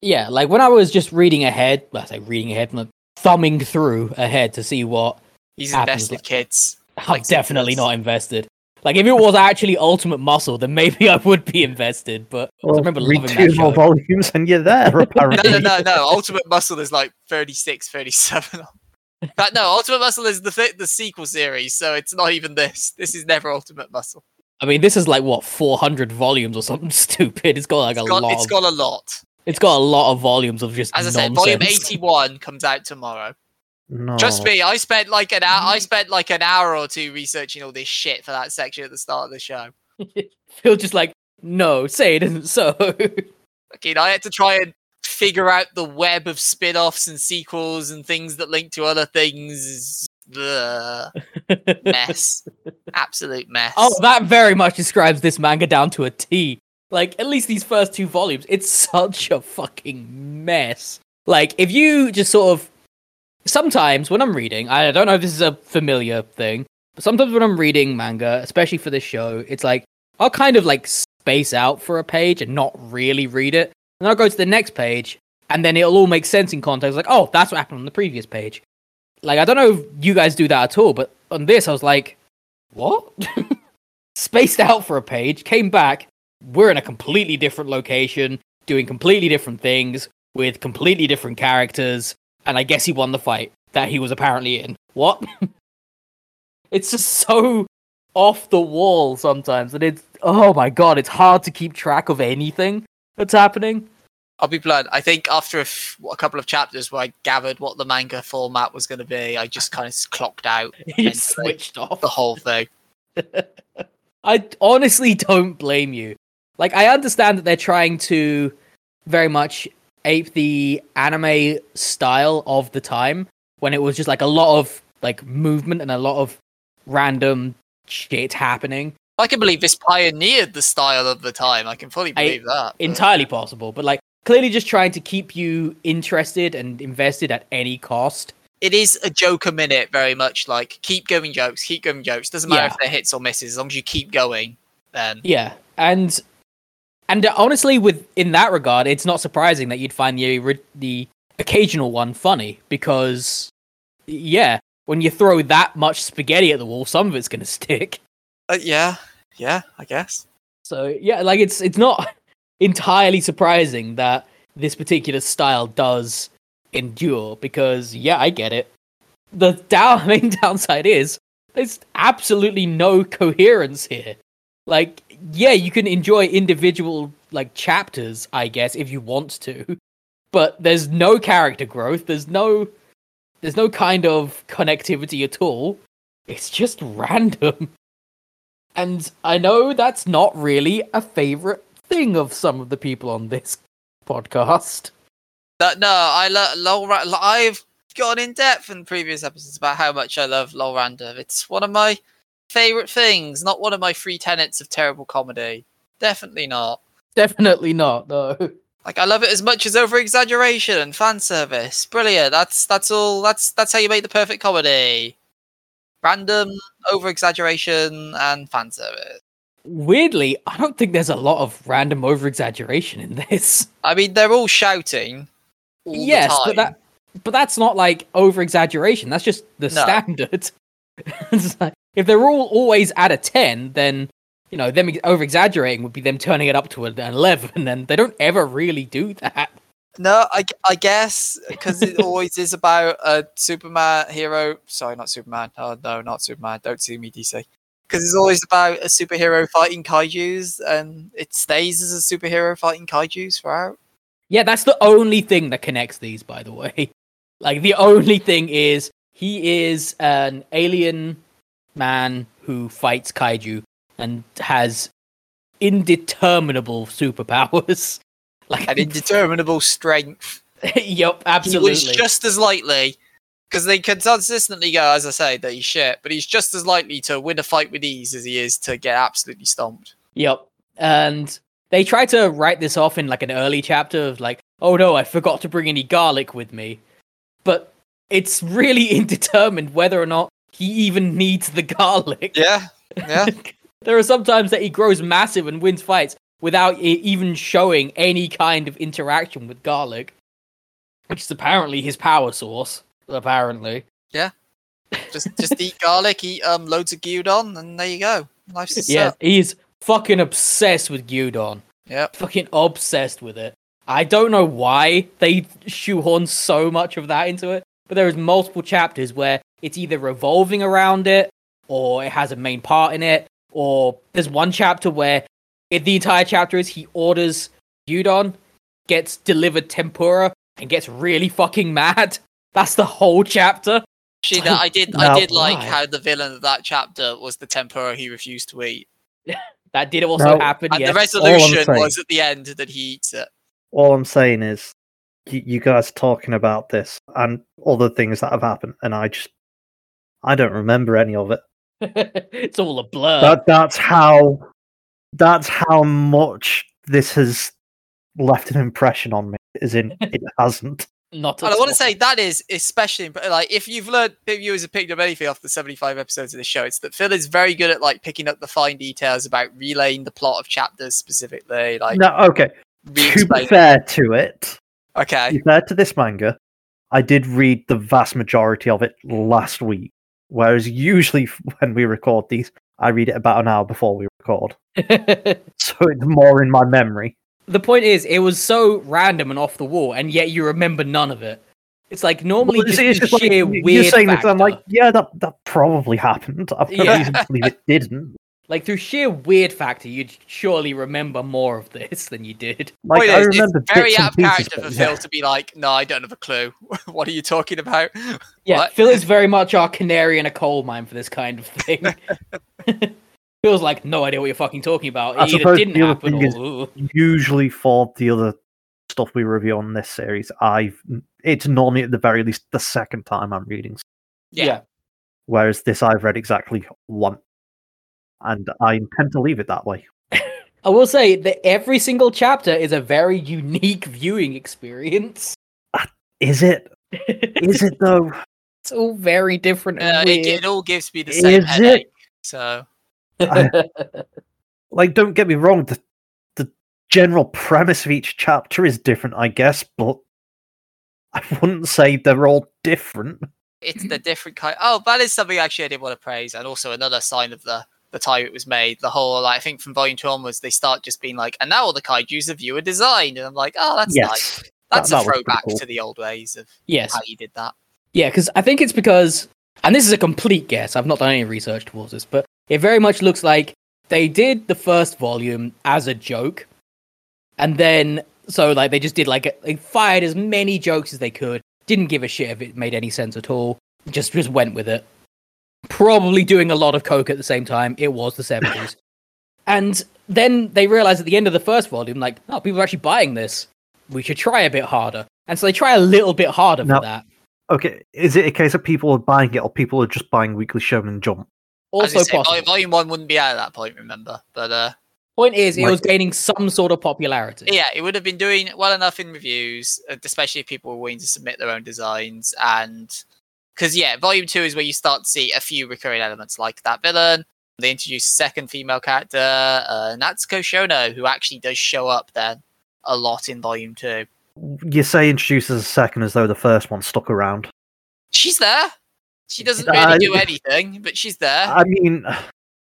Yeah, like when I was just reading ahead, well, I say reading ahead, like thumbing through ahead to see what He's Happens invested kids. I'm Like definitely not invested. Like if it was actually Ultimate Muscle, then maybe I would be invested. But I remember read loving two that more show. volumes and you're there, No, apparently. no, no, no. Ultimate Muscle is like 36, 37. But no, Ultimate Muscle is the th- the sequel series, so it's not even this. This is never Ultimate Muscle. I mean, this is like what 400 volumes or something stupid. It's got like a lot. It's got, lot. it's of, got a lot. it's got a lot of volumes of just As I nonsense. said, volume 81 comes out tomorrow. No. Trust me, I spent like an hour. I mm. spent like an hour or two researching all this shit for that section at the start of the show. Phil just like no, say it isn't so. Okay, I had to try and figure out the web of spin-offs and sequels and things that link to other things. The mess, absolute mess. oh, that very much describes this manga down to a T. Like, at least these first two volumes, it's such a fucking mess. Like, if you just sort of. Sometimes when I'm reading, I don't know if this is a familiar thing, but sometimes when I'm reading manga, especially for this show, it's like I'll kind of like space out for a page and not really read it. And I'll go to the next page, and then it'll all make sense in context. Like, oh, that's what happened on the previous page. Like, I don't know if you guys do that at all, but on this, I was like, what? Spaced out for a page, came back. We're in a completely different location, doing completely different things with completely different characters, and I guess he won the fight that he was apparently in. What? it's just so off the wall sometimes, and it's oh my god, it's hard to keep track of anything that's happening. I'll be blunt. I think after a, f- a couple of chapters where I gathered what the manga format was going to be, I just kind of clocked out You mentally switched off. the whole thing. I honestly don't blame you. Like, I understand that they're trying to very much ape the anime style of the time when it was just like a lot of like movement and a lot of random shit happening. I can believe this pioneered the style of the time. I can fully I- believe that. but- Entirely possible, but like clearly just trying to keep you interested and invested at any cost. it is a joke a minute, very much like keep going jokes, keep going jokes. Doesn't matter Yeah. if they're hits or misses, as long as you keep going. Then Yeah, and and honestly, with in that regard, it's not surprising that you'd find the the occasional one funny because yeah, when you throw that much spaghetti at the wall, some of it's gonna stick. uh, yeah, yeah, I guess. So yeah, like it's it's not entirely surprising that this particular style does endure because yeah, I get it. The down main downside is there's absolutely no coherence here. Like yeah, you can enjoy individual like chapters, I guess, if you want to, but there's no character growth. There's no there's no kind of connectivity at all. It's just random. And I know that's not really a favorite thing of some of the people on this podcast. That no, I love. I've gone in depth in previous episodes about how much I love Loranda. It's one of my favorite things, not one of my three tenets of terrible comedy. Definitely not. Definitely not, though. Like I love it as much as over exaggeration and fan service. Brilliant. That's that's all. That's that's how you make the perfect comedy. Random over exaggeration and fan service. Weirdly, I don't think there's a lot of random over exaggeration in this. I mean, they're all shouting. All yes, but that but that's not like over exaggeration. That's just the No. standard. It's like, if they're all always at a 10, then you know, them over exaggerating would be them turning it up to an 11 and they don't ever really do that. No, I, I guess because it always is about a Superman hero. Sorry, not Superman. Oh no, not Superman. Don't sue me, DC. Because it's always about a superhero fighting kaiju's, and it stays as a superhero fighting kaiju's throughout. Yeah, that's the only thing that connects these, by the way. Like, the only thing is he is an alien man who fights kaiju and has indeterminable superpowers. Like, An indeterminable strength. yep, absolutely. He was just as likely, because they can consistently go, as I say, that he's shit, but he's just as likely to win a fight with ease as he is to get absolutely stomped. Yep. And they try to write this off in like an early chapter of like, oh no, I forgot to bring any garlic with me. But it's really indetermined whether or not he even needs the garlic. Yeah, yeah. there are some times that he grows massive and wins fights without even showing any kind of interaction with garlic, which is apparently his power source. Apparently. Yeah. Just just eat garlic, eat um loads of gyudon, and there you go. Life's Yeah, sip. he's fucking obsessed with gyudon. Yeah. fucking obsessed with it. I don't know why they shoehorn so much of that into it, but there is multiple chapters where it's either revolving around it, or it has a main part in it, or there's one chapter where it, the entire chapter is he orders gyudon, gets delivered tempura, and gets really fucking mad. That's the whole chapter. Actually, that I did. Now, I did like why? how the villain of that chapter was the tempura he refused to eat. That did also No, happen. And yes. the resolution saying- was at the end that he eats it. All I'm saying is, y- you guys talking about this and other things that have happened, and I just, I don't remember any of it. it's all a blur. that that's how, that's how much this has left an impression on me. As in, it hasn't. Not. And I want to say that is especially like if you've learned if viewers have picked up anything off the 75 episodes of the show, it's that Phil is very good at like picking up the fine details about relaying the plot of chapters specifically. Like No, okay. To be re-explaining- fair to it, to Okay. be fair to this manga, I did read the vast majority of it last week. Whereas usually when we record these, I read it about an hour before we record, so it's more in my memory. the point is, it was so random and off the wall, and yet you remember none of it. It's like normally Well, just, it's- just like, sheer y- weird You're saying this, factor. I'm like, yeah, that that probably happened. I've no Yeah. reason to believe it didn't. Like through sheer weird factor, you'd surely remember more of this than you did. Like Point I is, remember it's very bits out of character for yeah. Phil to be like, no, I don't have a clue. what are you talking about? Yeah, What? Phil is very much our canary in a coal mine for this kind of thing. Phil's like, no idea what you're fucking talking about. I It either suppose didn't the other happen thing is- or "Ooh." Usually for the other stuff we review on this series, I've it's normally at the very least the second time I'm reading Yeah. whereas this I've read exactly one, and I intend to leave it that way. I will say that every single chapter is a very unique viewing experience. Is it? Is it though? It's all very different Uh, it, it all gives me the same Is it? headache. So Like, don't get me wrong. The the general premise of each chapter is different, I guess, but I wouldn't say they're all different. it's the different kind. Oh, that is something actually I did want to praise, and also another sign of the the time it was made. The whole, like, I think from volume two onwards, they start just being like, and now all the kaiju's are viewer designed, and I'm like, oh, that's nice. That's that a pretty throwback cool. to the old ways of yes. how you did that. Yeah, because I think it's because, and this is a complete guess, I've not done any research towards this, but it very much looks like they did the first volume as a joke. And then, so like they just did like, they fired as many jokes as they could, didn't give a shit if it made any sense at all, just, just went with it. Probably doing a lot of coke at the same time. It was the 70s. and then they realized at the end of the first volume, like, oh, people are actually buying this. We should try a bit harder. And so they try a little bit harder Now- for that. Okay, is it a case of people are buying it or people are just buying Weekly Shonen Jump? Also say, possible. volume one wouldn't be out at that point, remember? But uh, Point is, it Like- was gaining some sort of popularity. yeah, it would have been doing well enough in reviews, uh, especially if people were willing to submit their own designs. And because, yeah, volume two is where you start to see a few recurring elements like that villain. They introduce a second female character, uh, Natsuko Shono, who actually does show up then a lot in volume two. You say introduces a second as though the first one stuck around. She's there. She doesn't Uh, really do anything, but she's there. I mean,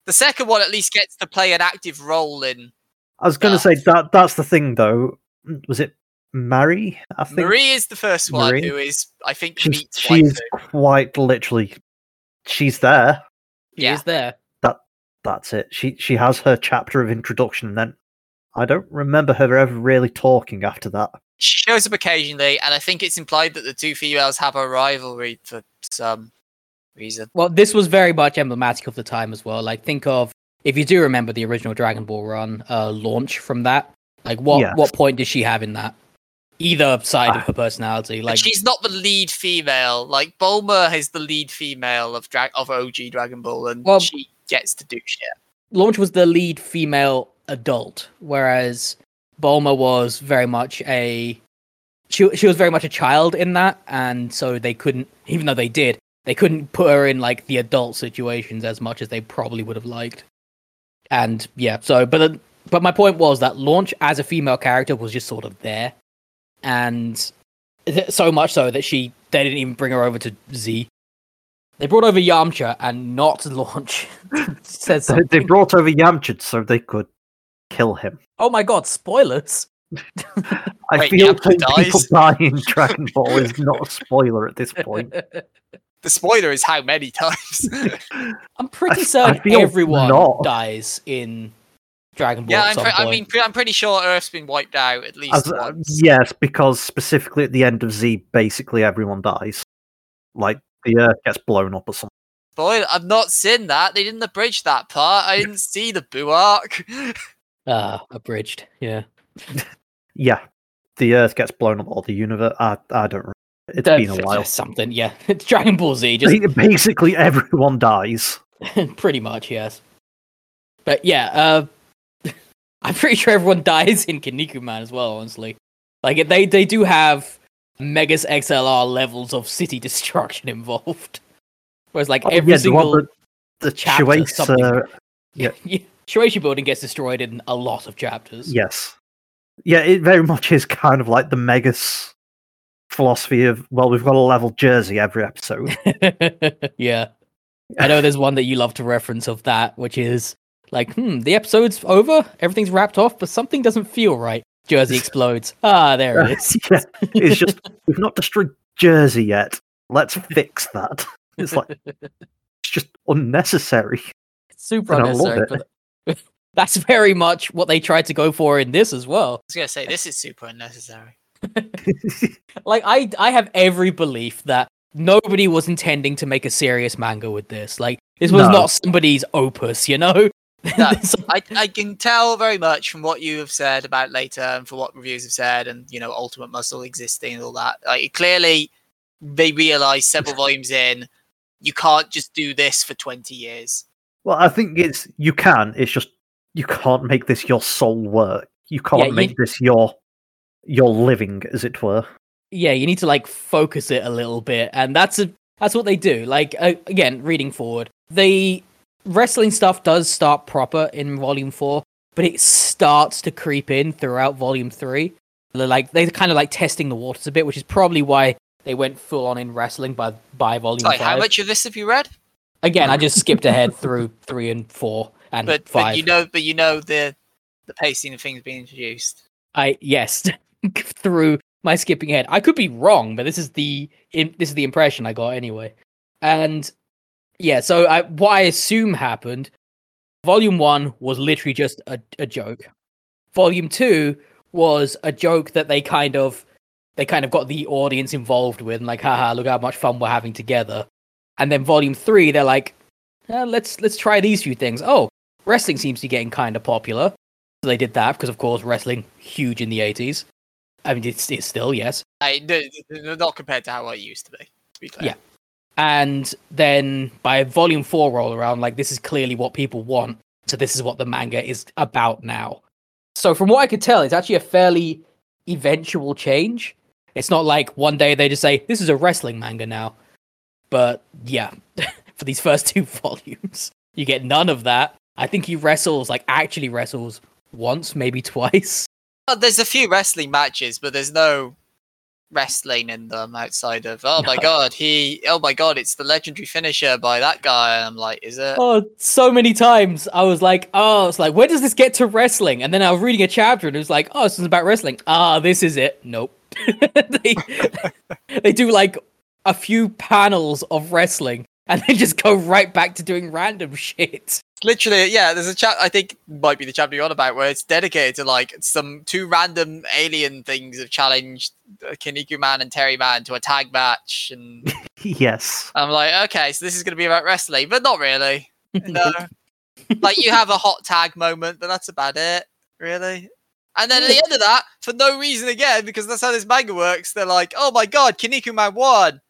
The second one at least gets to play an active role in. I was going to say that that's the thing though. Was it Mary? I think Marie is the first one Marie? who is, I think, she's, meets she is quite literally. She's there. He Yeah. is there. That That's it. She she has her chapter of introduction. And then I don't remember her ever really talking after that. She shows up occasionally, and I think it's implied that the two females have a rivalry for some reason. Well, this was very much emblematic of the time as well. Like, think of if you do remember the original Dragon Ball run uh, launch from that. Like, what Yes. what point does she have in that? Either side of her personality. Like, she's not the lead female. Like Bulma is the lead female of Dra- of OG Dragon Ball, and Well- she gets to do shit. Launch was the lead female adult, whereas Bulma was very much a she she was very much a child in that, and so they couldn't, even though they did, they couldn't put her in like the adult situations as much as they probably would have liked. And yeah, so but but my point was that Launch as a female character was just sort of there, and th- so much so that she they didn't even bring her over to Z. They brought over Yamcha and not Launch. Says They, they brought over Yamcha so they could kill him. Oh my god, spoilers! I Wait, feel Yamcha that people dies? die in Dragon Ball is not a spoiler at this point. The spoiler is how many times. I'm pretty I certain feel everyone not. dies in Dragon Ball. yeah, I'm some pre- I mean, pre- I'm pretty sure Earth's been wiped out at least As, uh, yes, because specifically at the end of Z, basically everyone dies. Like the Earth gets blown up or something. Boy, I've not seen that. They didn't abridge that part. I didn't see the Boo arc. Ah, abridged. Yeah. Yeah, the Earth gets blown up, or the universe. I, I don't remember. It's Don't- been a while. Something. Yeah. It's Dragon Ball Z. Just Basically, everyone dies. Pretty much, yes. But yeah, uh, I'm pretty sure everyone dies in Kinnikuman Man as well. Honestly, like they they do have Megas XLR levels of city destruction involved. Whereas like Oh, every yeah, single that- the chapter, something- uh, yeah. yeah, Shueisha building gets destroyed in a lot of chapters. Yes. Yeah, it very much is kind of like the Megas philosophy of, well, we've got a level Jersey every episode. yeah. I know there's one that you love to reference of that, which is like, hmm, the episode's over, everything's wrapped off, but something doesn't feel right. Jersey explodes. Ah, there it is. yeah, it's just, we've not destroyed Jersey yet. Let's fix that. It's like, it's just unnecessary. Super and I love unnecessary. But that's very much what they tried to go for in this as well. I was gonna say this is super unnecessary. Like I I have every belief that nobody was intending to make a serious manga with this. Like this was No. not somebody's opus, you know? No, I, I can tell very much from what you have said about later and for what reviews have said and you know ultimate muscle existing and all that like clearly they realize several volumes in you can't just do this for 20 years Well, I think it's, you can, it's just, you can't make this your sole work. You can't you- make this your, your living, as it were. yeah, you need to like focus it a little bit, and that's a that's what they do. Like uh, again, reading forward, the wrestling stuff does start proper in volume four, but it starts to creep in throughout volume three. They're like they're kind of like testing the waters a bit, which is probably why they went full on in wrestling by by volume Sorry, five. how much of this have you read Again, I just skipped ahead through three and four and but, five. but you know but you know the the pacing of things being introduced I yes, through my skipping ahead. I could be wrong, but this is the in, this is the impression I got anyway. And yeah, so I, what I assume happened, volume one was literally just a, a joke. Volume two was a joke that they kind of they kind of got the audience involved with, and like, haha, look how much fun we're having together. And then volume three, they're like, "Uh, let's let's try these few things. Oh, wrestling seems to be getting kind of popular. So they did that because, of course, wrestling huge in the eighties. I mean, it's, it's still yes. I, not compared to how it used to be to be clear Yeah. And then by volume four roll around, like this is clearly what people want. So this is what the manga is about now. So from what I could tell, it's actually a fairly eventual change. It's not like one day they just say this is a wrestling manga now. But yeah, for these first two volumes, you get none of that. I think he wrestles like actually wrestles once, maybe twice. Oh, there's a few wrestling matches, but there's no wrestling in them outside of oh my god, he oh my god, it's the legendary finisher by that guy. And I'm like, is it? Oh, so many times I was like, oh, it's like, where does this get to wrestling? And then I was reading a chapter and it was like, oh, this is about wrestling. Ah, this is it. Nope. they, they do like a few panels of wrestling and then just go right back to doing random shit. Literally, yeah. There's a chat. I think might be the chapter you're on about where it's dedicated to like some two random alien things have challenged uh, Kinniku Man and Terry Man to a tag match, and yes. I'm like, okay, so this is going to be about wrestling, but not really. No. like you have a hot tag moment, but that's about it, really. And then at the end of that, for no reason again, because that's how this manga works, they're like, oh my god, Kinniku Man won.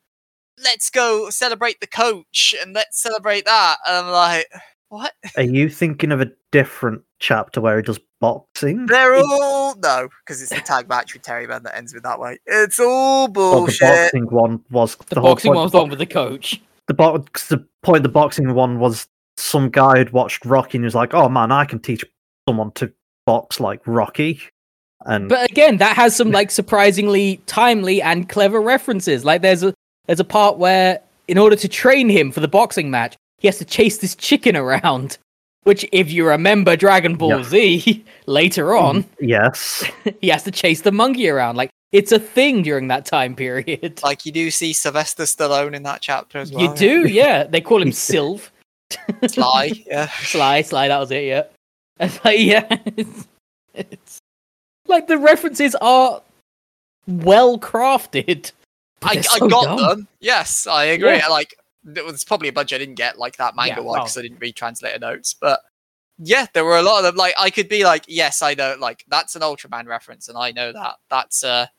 Let's go celebrate the coach and let's celebrate that. And I'm like, what? Are you thinking of a different chapter where he does boxing? They're all no, because it's the tag match with Terry Man that ends with that way. It's all Well, the boxing one was The, whole boxing point- one was the one with the coach. the bo- 'cause the point of the boxing one was some guy had watched Rocky and he was like, "Oh man, I can teach someone to box like Rocky." And But again, that has some like surprisingly timely and clever references. Like there's a there's a part where in order to train him for the boxing match, he has to chase this chicken around. Which, if you remember Dragon Ball Yeah. Z later mm, on, yes, he has to chase the monkey around. Like it's a thing during that time period. Like you do see Sylvester Stallone in that chapter as well. you do, yeah. They call him Sylv. Sly, yeah. Sly, Sly, that was it, yeah. It's like, yeah. It's, it's like the references are well crafted. I, they're I got dumb. them. Yes, I agree. Yeah. Like there was probably a bunch I didn't get, like that manga Yeah, one, well- because I didn't read translator notes. But yeah, there were a lot of them. Like I could be like, yes, I know, like that's an Ultraman reference, and I know that. That's a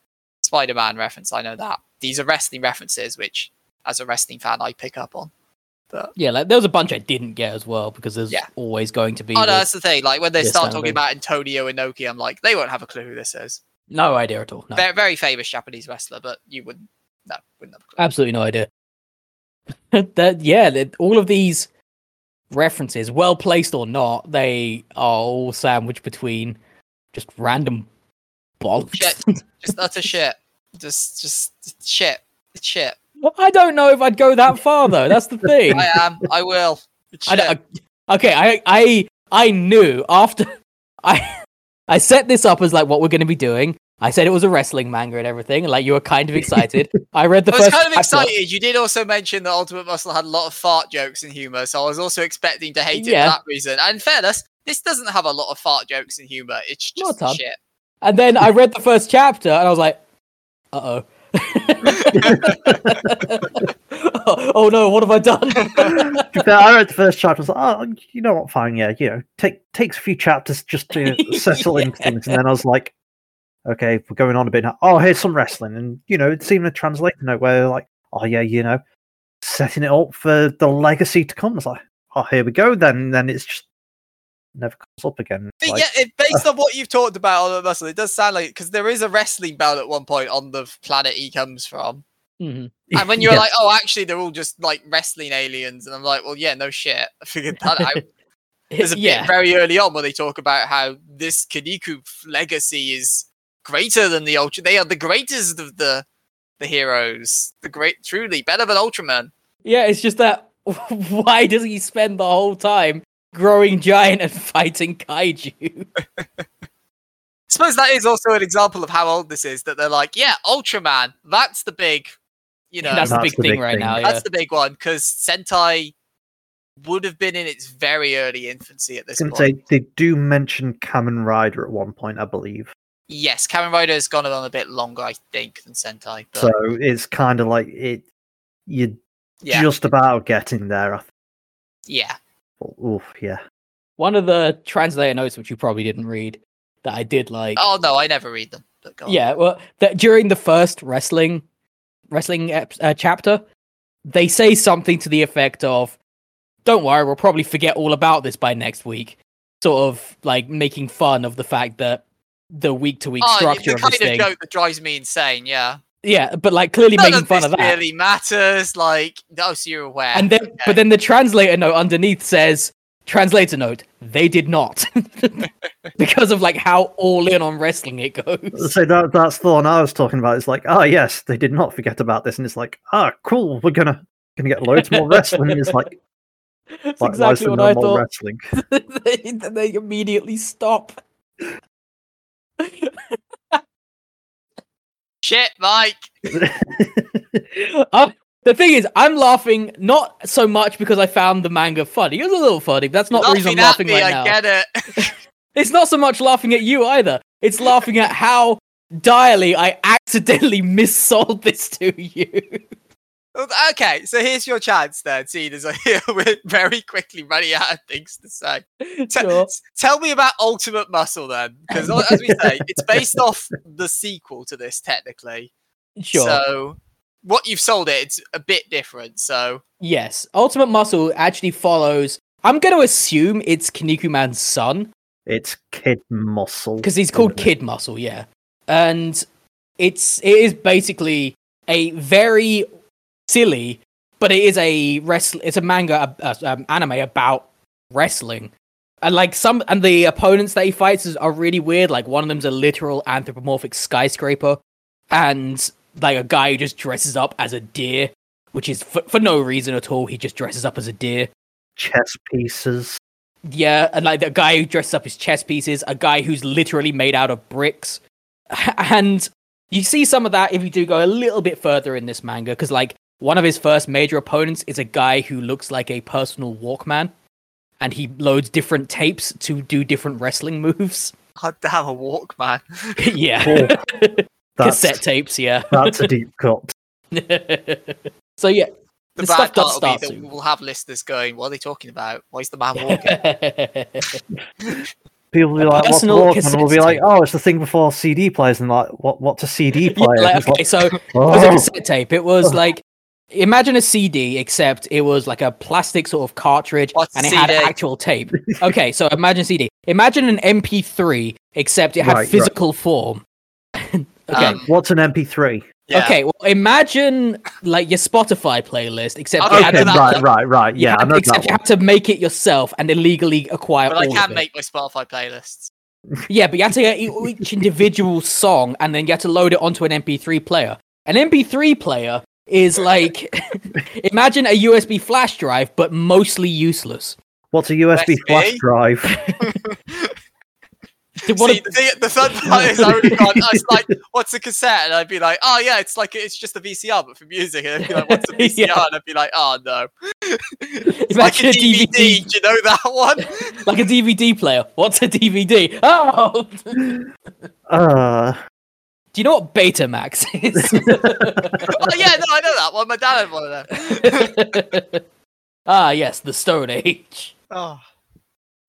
Spider-Man reference. I know that. These are wrestling references, which, as a wrestling fan, I pick up on. But Yeah, like there was a bunch I didn't get as well because there's Yeah. always going to be. oh no, that's the thing. Like when they start talking about Antonio Inoki, I'm like, they won't have a clue who this is. no idea at all. No. Very, very famous Japanese wrestler, but you wouldn't. No, wouldn't have a clue. Absolutely no idea. that yeah, that all of these references, well placed or not, they are all sandwiched between just random bollocks. Just utter shit. Just, just shit. It's shit. I don't know if I'd go that far though. That's the thing. I am. I will. I, okay, I I I knew after I I set this up as like what we're going to be doing. I said it was a wrestling manga and everything. Like you were kind of excited. I read the I was first. kind of chapter. excited. You did also mention that Ultimate Muscle had a lot of fart jokes and humor, so I was also expecting to hate it Yeah. for that reason. And in fairness, this doesn't have a lot of fart jokes and humor. It's Not a just shit. And then I read the first chapter and I was like, uh oh. oh no, what have I done? To I read the first chapter. I was like, oh, you know what? Fine, yeah, you know, take takes a few chapters just to settle into things, and then I was like, okay, we're going on a bit now. Oh, here's some wrestling, and you know, it's even a translator note where they're like, oh yeah, you know, setting it up for the legacy to come. It's like, oh, here we go. Then, then it's just never comes up again. But Like, yeah, it, based on what you've talked about on the Muscle, it does sound like because there is a wrestling belt at one point on the planet he comes from. Mhm. And when you're yeah. like, "Oh, actually, they're all just like wrestling aliens," and I'm like, "Well, yeah, no shit." I figured that out. There's a yeah, bit very early on where they talk about how this Kinniku legacy is greater than the Ultra. They are the greatest of the the heroes. The great, truly better than Ultraman. yeah. It's just that why does he spend the whole time growing giant and fighting kaiju? I suppose that is also an example of how old this is. That they're like, yeah, Ultraman. That's the big, you know, that's the big the thing big right thing. now. Yeah. that's the big one because Sentai would have been in its very early infancy at I this was point. say they do mention Kamen Rider at one point, I believe. Yes, Kamen Rider has gone on a bit longer, I think, than Sentai. But So it's kind of like it. You're yeah, just about getting there. I yeah. thought. Oof, yeah. One of the translator notes, which you probably didn't read, that I did like. Oh no, I never read them. But go on. Yeah, well, that during the first wrestling wrestling ep- uh, chapter, they say something to the effect of, "Don't worry, we'll probably forget all about this by next week." Sort of like making fun of the fact that the week to week Oh, structure the of kind this of joke that drives me insane. Yeah, Yeah, but like clearly none making of fun this of that. really matters. Like, oh, so you're aware. And then, Okay. but then the translator note underneath says, "Translator note: They did not," because of like how all in on wrestling it goes. So that that's the one I was talking about. It's like, oh yes, they did not forget about this, and it's like, ah, cool, we're gonna gonna get loads more wrestling. And it's like, That's why, why is exactly there what no I more thought. wrestling? they, they immediately stop. Shit, Mike. The thing is, I'm laughing not so much because I found the manga funny. It was a little funny, but that's not the reason I'm Laughing me, right I now. get it. It's not so much laughing at you either. It's laughing at how direly I accidentally missold this to you. Well, okay, so here's your chance then, seeing as I hear we're very quickly running out of things to say. Te- Sure. s- Tell me about Ultimate Muscle then, because as we say, it's based off the sequel to this technically. Sure. So what you've sold it, it's a bit different. So Yes, Ultimate Muscle actually follows. I'm going to assume it's Kinnikuman's son it's Kid Muscle because he's called? Kid Muscle, yeah. And it's it is basically a very silly, but it is a wrestle. It's a manga, uh, um, anime about wrestling, and like some and the opponents that he fights is, are really weird. Like one of them's a literal anthropomorphic skyscraper, and like a guy who just dresses up as a deer, which is for, for no reason at all. He just dresses up as a deer. chess pieces. Yeah, and like the guy who dresses up as chess pieces, a guy who's literally made out of bricks. And you see some of that if you do go a little bit further in this manga, because like one of his first major opponents is a guy who looks like a personal Walkman, and he loads different tapes to do different wrestling moves. God damn a Walkman. yeah, Oh, cassette tapes. Yeah. that's a deep cut. so yeah, The This bad stuff does part will start be that soon. we'll have listeners going, "What are they talking about? Why is the man walking?" People will be A like, "What's personal Walkman?" And we'll be like, "Oh, it's the thing before CD players." And like, "What? What's a CD Yeah, player?" like, okay, like, so it "Oh." was a oh. cassette tape. It was like imagine a CD, except it was like a plastic sort of cartridge, What's and it had actual tape. Okay, so imagine CD. Imagine an MP3, except it had Right, right. physical form. okay. Um, What's an MP3? Yeah. Okay, well, imagine like your Spotify playlist, except Okay, you had Okay, to, that right, right, right. you Yeah, I had- know except that you one. had to make it yourself and illegally acquire But I all can of it. make my Spotify playlists. Yeah, but you have to get e- each individual song and then you have to load it onto an MP3 player. An MP3 player is like imagine a USB flash drive, but mostly useless. What's a USB flash USB? drive? What See, a- the, thing, the fun part is I would have gone, I was like, what's a cassette? And I'd be like, oh yeah, it's like, it's just a VCR, but for music. And I'd be like, what's a VCR? Yeah. And I'd be like, oh no. it's like Imagine a a DVD. DVD. Do you know that one? like a DVD player. What's a DVD? Oh, Uh, do you know what Betamax is? oh yeah, no, I know that one. My dad had one of them. ah, yes, the Stone Age. Oh.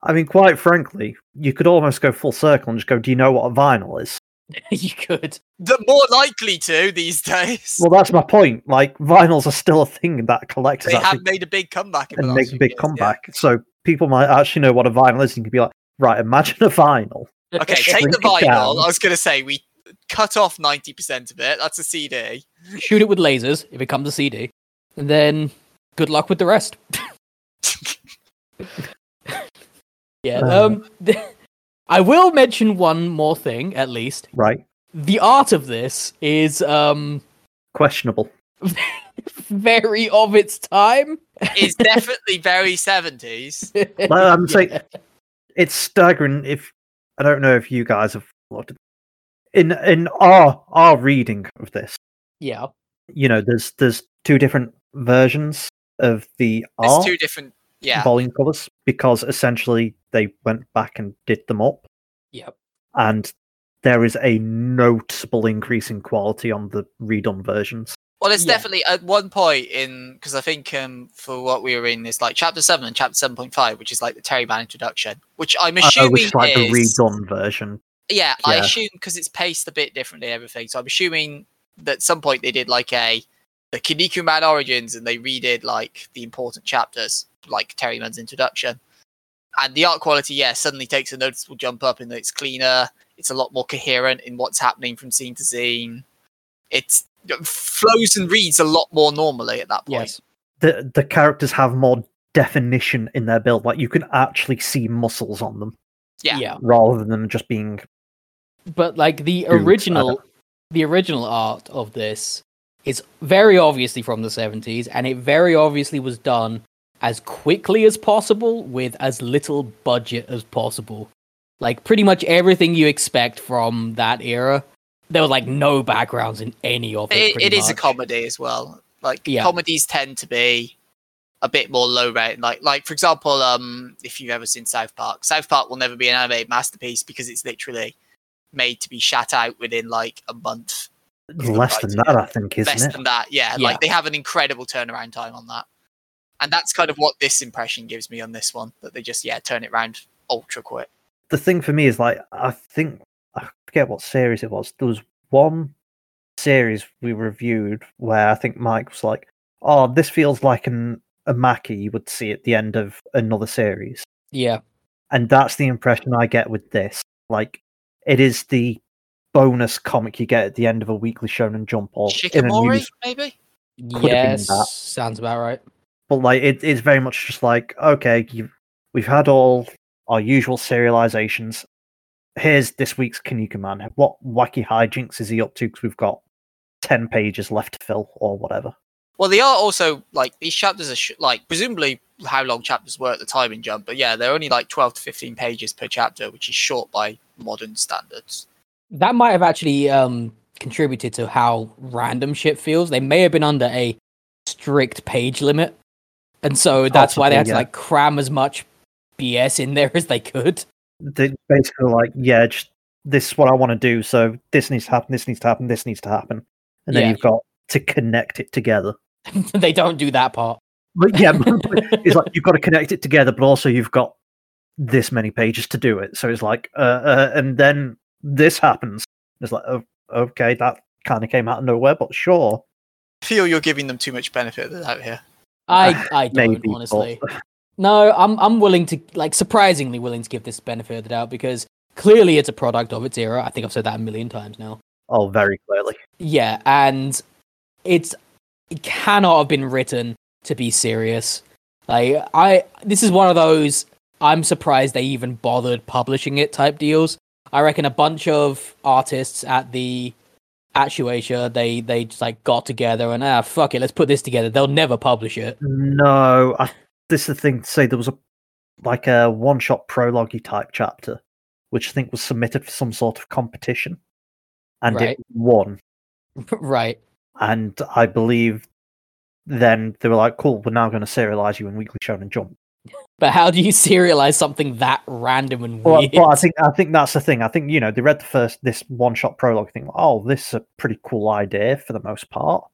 I mean, quite frankly, you could almost go full circle and just go, "Do you know what a vinyl is?" you could. The more likely to these days. Well, that's my point. Like, vinyls are still a thing that collectors they have made a big comeback in the and last make a big years, yeah. comeback. So people might actually know what a vinyl is, and you could be like, "Right, imagine a vinyl." Okay, take the vinyl. I was going to say we cut off 90% of it. That's a CD. Shoot it with lasers. If it becomes a CD, and then good luck with the rest. yeah. Uh. Um. I will mention one more thing, at least. Right? The art of this is um Questionable. very of its time. It's definitely very 70s. Like, I'm saying it's staggering. If I don't know if you guys have looked at in in our our reading of this, Yeah. you know, there's there's two different versions of the There's art two different. Yeah. volume covers because essentially they went back and did them up, Yep. and there is a noticeable increase in quality on the redone versions. Well, it's Yeah. definitely at one point in because I think um, for what we were in is like chapter seven and chapter seven point five, which is like the Terry Man introduction, which I'm Uh, assuming which is like the redone version. Yeah, I assume because it's paced a bit differently, everything. So I'm assuming that at some point they did like a the Kinniku Man origins and they redid like the important chapters, like Terry Man's introduction. And the art quality, yeah, suddenly takes a noticeable jump up in that it's cleaner, it's a lot more coherent in what's happening from scene to scene. It's it flows and reads a lot more normally at that point. Yes. The the characters have more definition in their build. Like you can actually see muscles on them Yeah. Yeah. rather than just being But like the Dudes, I original the original art of this is very obviously from the 70s and it very obviously was done as quickly as possible with as little budget as possible. Like pretty much everything you expect from that era. There were like no backgrounds in any of it. It, it is a comedy as well. Like Yeah. comedies tend to be a bit more low rate. Like like for example, um, if you've ever seen South Park, South Park will never be an animated masterpiece because it's literally made to be shat out within like a month. less than that. I think, isn't Less it? than that, yeah, Yeah. Like they have an incredible turnaround time on that, and that's kind of what this impression gives me on this one. That they just yeah turn it around ultra quick. the thing for me is like I think I forget what series it was. There was one series we reviewed where I think Mike was like, "Oh, this feels like an omake you would see at the end of another series," Yeah. and that's the impression I get with this. Like, it is the bonus comic you get at the end of a weekly Shonen Jump or Shikamori, news. maybe. have been Yes. Sounds about right. But like, it, it is very much just like, okay, you we've had all our usual serializations. Here's this week's Kinniku Man. What wacky hijinks is he up to? Because we've got ten pages left to fill, or whatever. Well, they are also like these chapters are sh- like presumably how long chapters were at the time in Jump, but yeah, they're only like twelve to fifteen pages per chapter, which is short by modern standards. that might have actually um contributed to how random shit feels. They may have been under a strict page limit, and so that's why they had Possibly, to yeah. like cram as much BS in there as they could. They basically like, yeah, just this is what I want to do. So this needs to happen. This needs to happen. This needs to happen. And then Yeah. you've got to connect it together. they don't do that part. But yeah, it's like you've got to connect it together, but also you've got this many pages to do it. So it's like, uh, uh and then this happens. It's like, oh, okay, that kind of came out of nowhere, but sure. I feel you're giving them too much benefit of the doubt here. I I don't Maybe, but- honestly. No, I'm I'm willing to like surprisingly willing to give this benefit of the doubt because clearly it's a product of its era. I think I've said that a million times now. Oh, very clearly. Yeah, and it's it cannot have been written to be serious. Like I this is one of those I'm surprised they even bothered publishing it type deals. I reckon a bunch of artists at the at Shueisha, they they just like got together and ah fuck it, let's put this together. They'll never publish it. No, I, this is the thing to say. There was a like a one-shot prologue type chapter, which I think was submitted for some sort of competition, and Right. it won. right. And I believe then they were like, "Cool, we're now going to serialize you in Weekly Shonen Jump." But how do you serialize something that random and weird? but I think I think that's the thing. I think you know they read the first this one shot prologue thing. Oh, this is a pretty cool idea for the most part.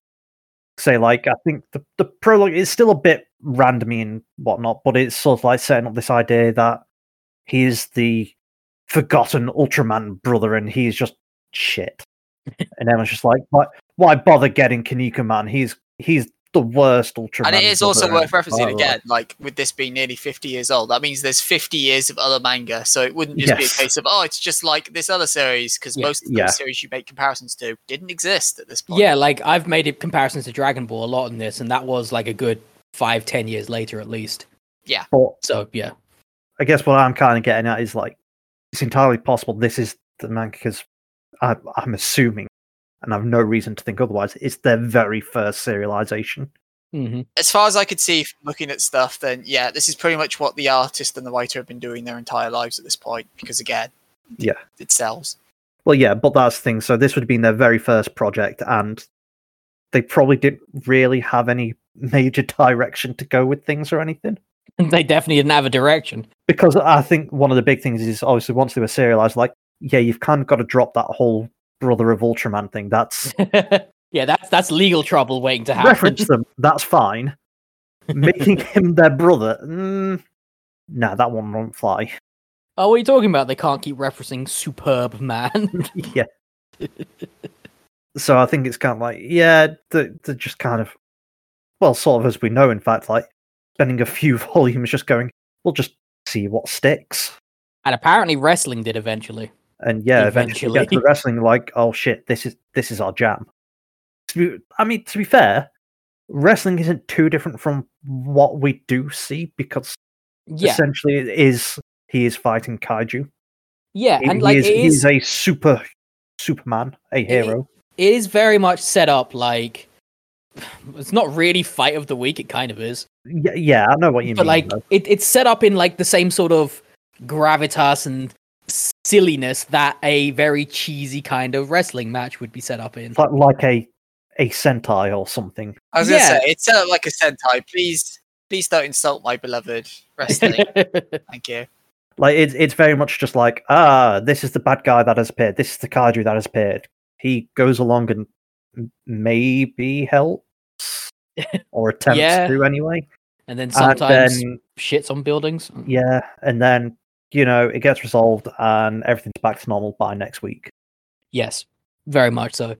Say like I think the the prologue is still a bit randomy and whatnot, but it's sort of like setting up this idea that he is the forgotten Ultraman brother and he's just shit. and everyone's just like, why why bother getting Kinniku Man? He's he's the worst ultra. and it is also worth referencing again, like with this being nearly 50 years old, that means there's 50 years of other manga. So it wouldn't just be a case of, oh, it's just like this other series, because Yeah. most of the Yeah. series you make comparisons to didn't exist at this point. yeah, like I've made it comparisons to Dragon Ball a lot in this, and that was like a good five, ten years later at least. But So yeah. I guess what I'm kind of getting at is like it's entirely possible this is the manga's. because I'm assuming, and I've no reason to think otherwise. It's their very first serialization. hmm As far as I could see from looking at stuff, then yeah, this is pretty much what the artist and the writer have been doing their entire lives at this point, because again, Yeah. it sells. Well, yeah, but that's the thing. So this would have been their very first project, and they probably didn't really have any major direction to go with things or anything. They definitely didn't have a direction. Because I think one of the big things is obviously once they were serialized, like yeah, you've kind of got to drop that whole brother of Ultraman thing. That's yeah, that's that's legal trouble waiting to happen. reference them. That's fine. Making him their brother, mm, nah, that one won't fly. Oh, what are you talking about? They can't keep referencing superb man. yeah. so I think it's kind of like, yeah, they're, they're just kind of, well, sort of as we know, in fact, like spending a few volumes just going, we'll just see what sticks. and apparently wrestling did eventually. And yeah, eventually, we get to wrestling like, oh shit, this is this is our jam. To be, I mean, to be fair, wrestling isn't too different from what we do see because Yeah, essentially it is he is fighting kaiju. yeah, He, and like is, it he is, is a super Superman, a hero. it is very much set up like it's not really fight of the week. It kind of is, Yeah, yeah, I know what you but mean. But like though. it, it's set up in like the same sort of gravitas and silliness that a very cheesy kind of wrestling match would be set up in. It's like, like a a Sentai or something. I was Yeah. gonna say it's set up like a Sentai. Please, please don't insult my beloved wrestling. Thank you. Like it's it's very much just like ah, this is the bad guy that has appeared. This is the kaiju that has appeared. He goes along and maybe helps or attempts Yeah. to anyway. and then And sometimes then shits on buildings. yeah, and then you know it gets resolved and everything's back to normal by next week. Yes, very much so.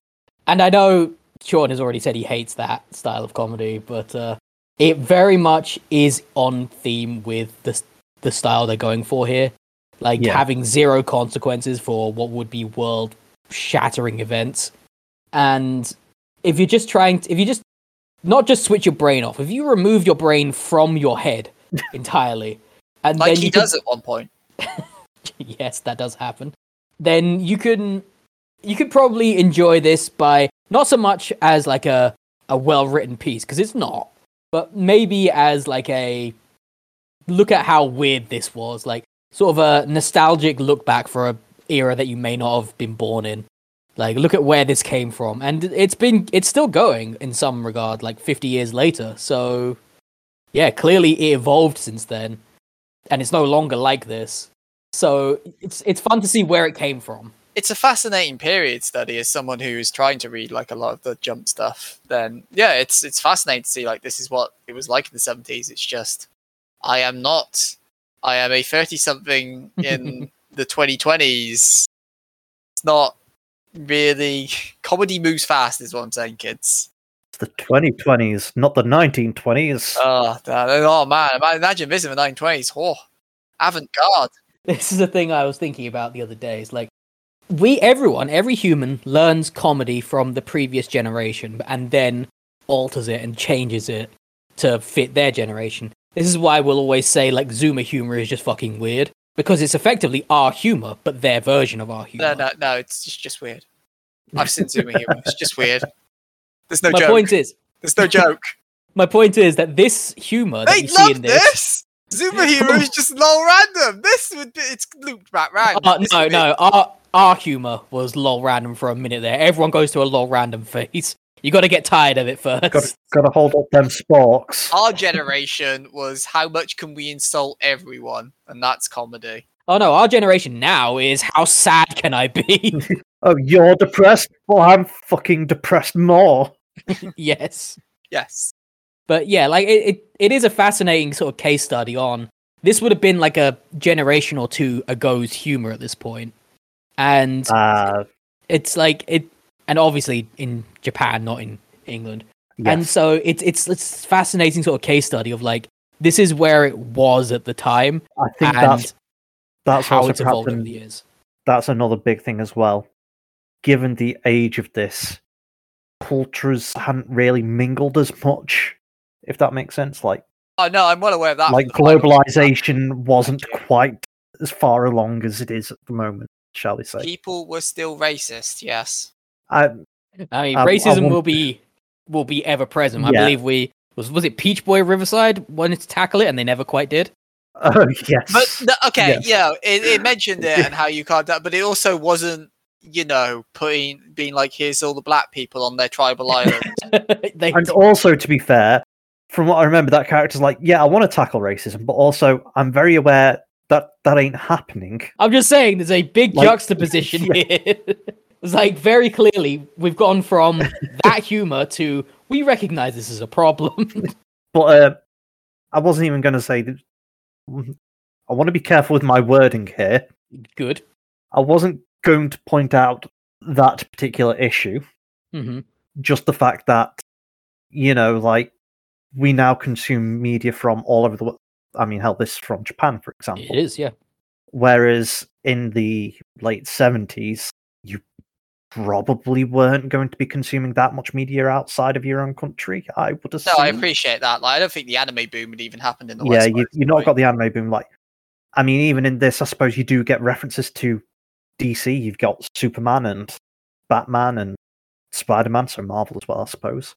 And I know Sean has already said he hates that style of comedy, but uh, it very much is on theme with the the style they're going for here, like Yeah. having zero consequences for what would be world shattering events. And if you're just trying, to, if you just not just switch your brain off, if you remove your brain from your head entirely, and Like then he you could- does at one point. yes, that does happen. Then you can you could probably enjoy this by not so much as like a a well written piece because it's not, but maybe as like a look at how weird this was, like sort of a nostalgic look back for a era that you may not have been born in. Like look at where this came from, and it's been it's still going in some regard, like fifty years later. So yeah, clearly it evolved since then, and it's no longer like this. So it's it's fun to see where it came from. it's a fascinating period study as someone who is trying to read like a lot of the jump stuff. Then yeah, it's it's fascinating to see like this is what it was like in the seventies. It's just I am not. I am a thirty something in the twenty twenties. It's not really comedy moves fast, is what I'm saying, kids. It's the 2020s, not the 1920s. Oh, ah, that- oh man, imagine this in the nineteen twenties. Oh, avant garde. This is a thing I was thinking about the other day. It's like we, everyone, every human learns comedy from the previous generation and then alters it and changes it to fit their generation. This is why we'll always say like Zoomer humor is just fucking weird because it's effectively our humor, but their version of our humor. No, no, no. It's just, just weird. I've seen Zoomer humor. It's just weird. There's no my joke. point is, There's no joke. my point is that this humor that they you see love in this. this. Zoomer humor is just lol random. This would be, it's looped back round. Uh, This no, be- no, our our humor was lol random for a minute there. Everyone goes to a lol random phase. You got to get tired of it first. Got got to hold up them sparks. Our generation was how much can we insult everyone, and that's comedy. Oh no, our generation now is how sad can I be? Oh, you're depressed? Well, I'm fucking depressed more. yes. Yes. But yeah, like it, it, it is a fascinating sort of case study on this would have been like a generation or two ago's humor at this point. And Uh, it's like it and obviously in Japan, not in England. And so it's it's it's fascinating sort of case study of like this is where it was at the time I think and that's that's how also it's evolved over the years. that's another big thing as well. Given the age of this, cultures hadn't really mingled as much, if that makes sense. Like Oh no, I'm well aware of that. like from the final- globalization wasn't quite as far along as it is at the moment, shall we say? People were still racist. Yes. I, I mean, I racism want- will be will be ever present. I Yeah. believe we was was it Peach Boy Riverside wanted to tackle it and they never quite did. oh yes, But okay, Yes. yeah, it, it mentioned it and how you can't. But it also wasn't, you know, putting being like, here's all the black people on their tribal island. they and also to be fair, from what I remember, that character's like, yeah, I want to tackle racism, but also I'm very aware that that ain't happening. I'm just saying there's a big Like, juxtaposition here. it's like very clearly we've gone from that humor to we recognize this as a problem. But uh, I wasn't even going to say that. I want to be careful with my wording here. Good. I wasn't going to point out that particular issue, hmm just the fact that, you know, like we now consume media from all over the world. I mean, hell, this is from Japan, for example. It is, yeah. Whereas in the late 70s, you probably weren't going to be consuming that much media outside of your own country, I would assume. no. I appreciate that. Like, I don't think the anime boom had even happened in the yeah, West. you, you not got the anime boom. Like, I mean, even in this, I suppose you do get references to DC. You've got Superman and Batman and Spider Man, so Marvel as well, I suppose.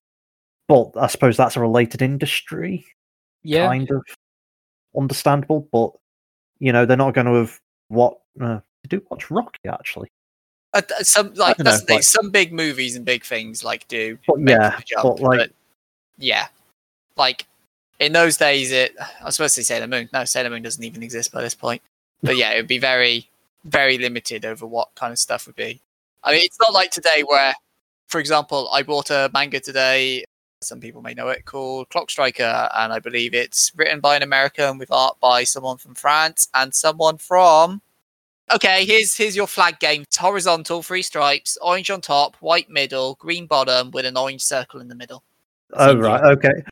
But I suppose that's a related industry, Yeah. kind of understandable. But you know, they're not going to have what uh, they do watch Rocky actually. Uh, some like know, like- some big movies and big things like do. But yeah, jump, but like, yeah, like in those days, it. I was supposed to say Sailor Moon. No, Sailor Moon doesn't even exist by this point. But yeah, it would be very, very limited over what kind of stuff would be. I mean, it's not like today where, for example, I bought a manga today. Some people may know it called Clock Striker, and I believe it's written by an American with art by someone from France and someone from. Okay, here's here's your flag game. It's horizontal, three stripes, orange on top, white middle, green bottom, with an orange circle in the middle. oh right, okay.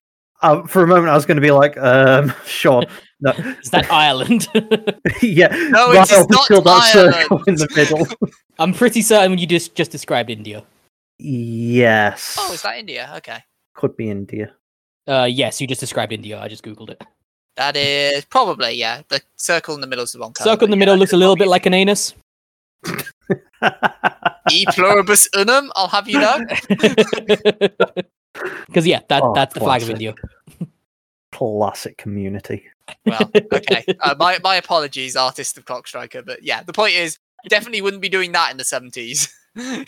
Uh, for a moment, I was going to be like, um, sure, no, Is that Ireland? yeah, No, it is up not until that circle Ireland. in the middle. I'm pretty certain you just just described India. yes, Oh, is that India? Okay. could be India. Uh, yes, you just described India. I just googled it. That is probably, yeah. The circle in the middle is the wrong color. Circle in the middle looks a little bit like an anus. E pluribus unum, I'll have you know. Because yeah, that Oh, that's the flag of classic. India. Classic community. Well, okay. Uh, my, my apologies, artist of Clock Striker. But yeah, the point is, definitely wouldn't be doing that in the 70s. no,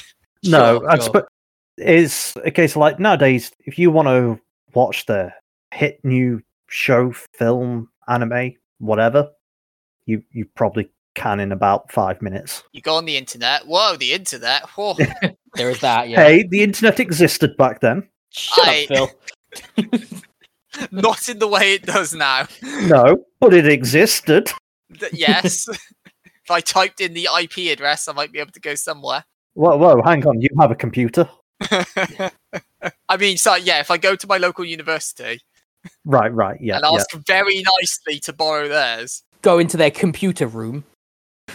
Sure, I sure. suppose it's a case of like nowadays, if you want to watch the hit new show, film, anime, whatever, you you probably can in about five minutes. You go on the internet. Whoa, the internet. Whoa. There is that. Yeah. Hey, the internet existed back then. Shut I- up, Phil. Not in the way it does now. No, but it existed. Yes. if I typed in the IP address, I might be able to go somewhere. Whoa, whoa, hang on. You have a computer, I mean, so yeah, if I go to my local university right? Right. Yeah. and yeah. ask very nicely to borrow theirs, Go into their computer room,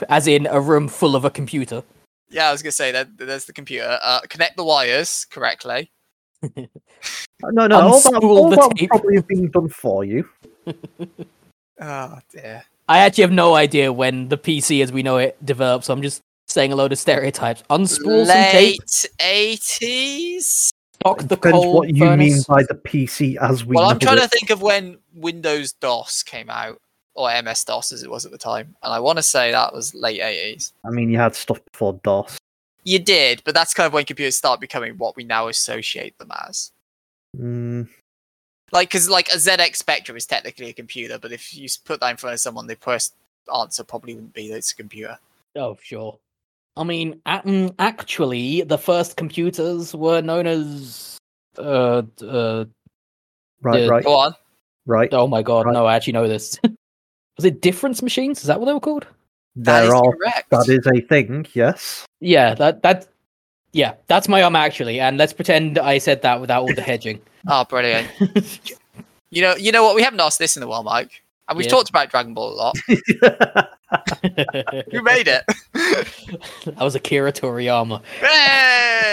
as in a room full of a computer. yeah, I was gonna say that there's the computer. Uh, connect the wires correctly. No, no. All that, Unspool all the that tape. probably have been done for you. Oh dear. I actually have no idea when the PC as we know it developed, so I'm just saying a load of stereotypes. Unspool some tape, Late eighties. stock the Depends coal what you mean by the PC as we Well, know I'm trying it. to think of when Windows DOS came out, or MS DOS as it was at the time, and I want to say that was late eighties. I mean, you had stuff before DOS. You did, but that's kind of when computers start becoming what we now associate them as. Mm, Like, because like a ZX Spectrum is technically a computer, but if you put that in front of someone, the first answer probably wouldn't be that it's a computer. Oh, sure. I mean, mm, actually, the first computers were known as. Uh, uh, right, Yeah. right, Go on. right. oh my god, Right. no, I actually know this. Was it difference machines? Is that what they were called? That is There are. correct. That is a thing. Yes. Yeah, that that. Yeah, that's my um actually, and let's pretend I said that without all the hedging. Oh, brilliant. You know, you know what? We haven't asked this in a while, Mike, and we've Yeah. talked about Dragon Ball a lot. You made it. that was Akira Toriyama. Hey!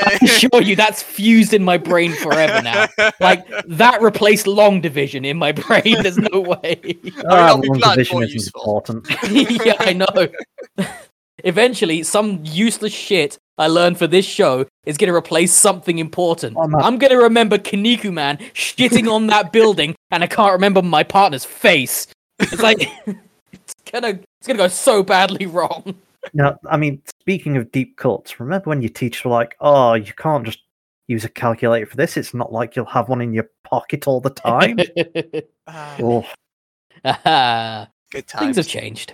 I assure you, that's fused in my brain forever now. Like that replaced long division in my brain. There's no way. Ah, I'll long division isn't important. yeah, I know. Eventually, some useless shit I learned for this show is going to replace something important. Oh. I'm going to remember Kinniku Man shitting on that building, and I can't remember my partner's face. It's like it's gonna it's gonna go so badly wrong. Now, I mean, speaking of deep cuts, remember when your teachers were like, "Oh, you can't just use a calculator for this. It's not like you'll have one in your pocket all the time." Oh, good Things times. have changed.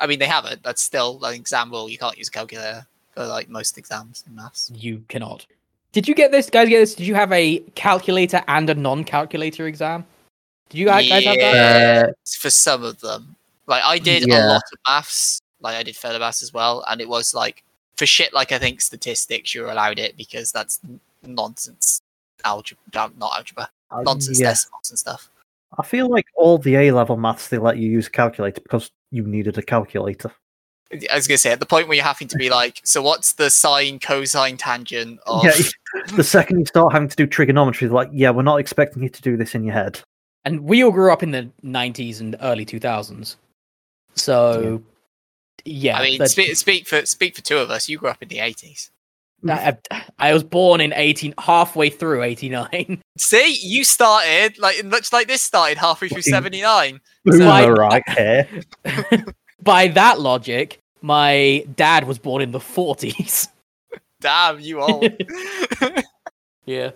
I mean, they haven't. That's still an exam rule. You can't use a calculator for like most exams in maths. You cannot. Did you get this, guys? Get this? Did you have a calculator and a non-calculator exam? Did you guys guys have that? Yeah, Uh, for some of them. Like I did a lot of maths. Like I did further maths as well, and it was like for shit like I think statistics you're allowed it because that's nonsense algebra, not algebra, uh, nonsense yeah. decimals and stuff. I feel like all the A level maths they let you use a calculator because you needed a calculator. I was gonna say at the point where you're having to be like, so what's the sine, cosine, tangent of? Yeah, the second you start having to do trigonometry, like, "Yeah, we're not expecting you to do this in your head." And we all grew up in the '90s and early 2000s, so yeah. I mean, that- speak, speak for speak for two of us. You grew up in the 80s. I, I was born in 18, halfway through 89. See, you started like much like this started halfway through 79. Boomer I- right here. By that logic, my dad was born in the 40s. Damn, you old. Yeah,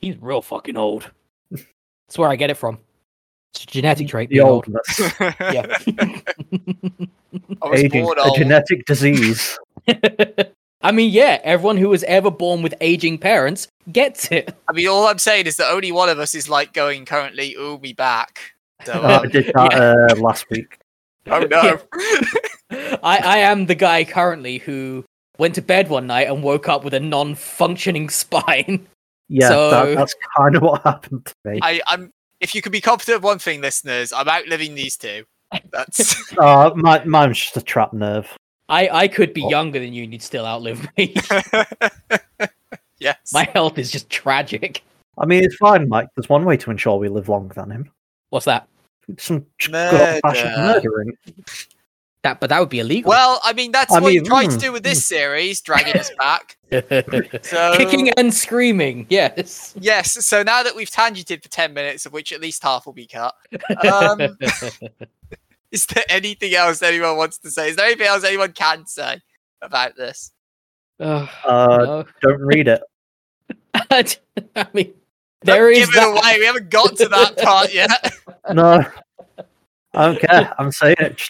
he's real fucking old. That's where I get it from. It's a genetic trait. The being old. oldness, Yeah. I was aging, born a genetic disease. I mean, yeah, everyone who was ever born with aging parents gets it. I mean, all I'm saying is that only one of us is like going currently, ooh, me back. So, Oh, I um, did that uh, last week. oh no. I, I am the guy currently who went to bed one night and woke up with a non-functioning spine. Yeah, So- that, that's kind of what happened to me. I, I'm. If you can be confident of one thing, listeners, I'm outliving these two. That's Uh, my, mine's just a trap nerve. I, I could be Oh. younger than you and you'd still outlive me. yes. My health is just tragic. I mean, it's fine, Mike. There's one way to ensure we live longer than him. What's that? Some ch- good old-fashioned Murder. murdering. That, but that would be illegal. Well, I mean, that's I what you mean, tried to mm, do with this series, dragging us back. So Kicking and screaming. Yes. Yes. So now that we've tangented for ten minutes, of which at least half will be cut, um, is there anything else anyone wants to say? Is there anything else anyone can say about this? Uh, no. don't read it. I mean, Don't there is give it away. We haven't got to that part yet. No, I don't care. I'm saying it.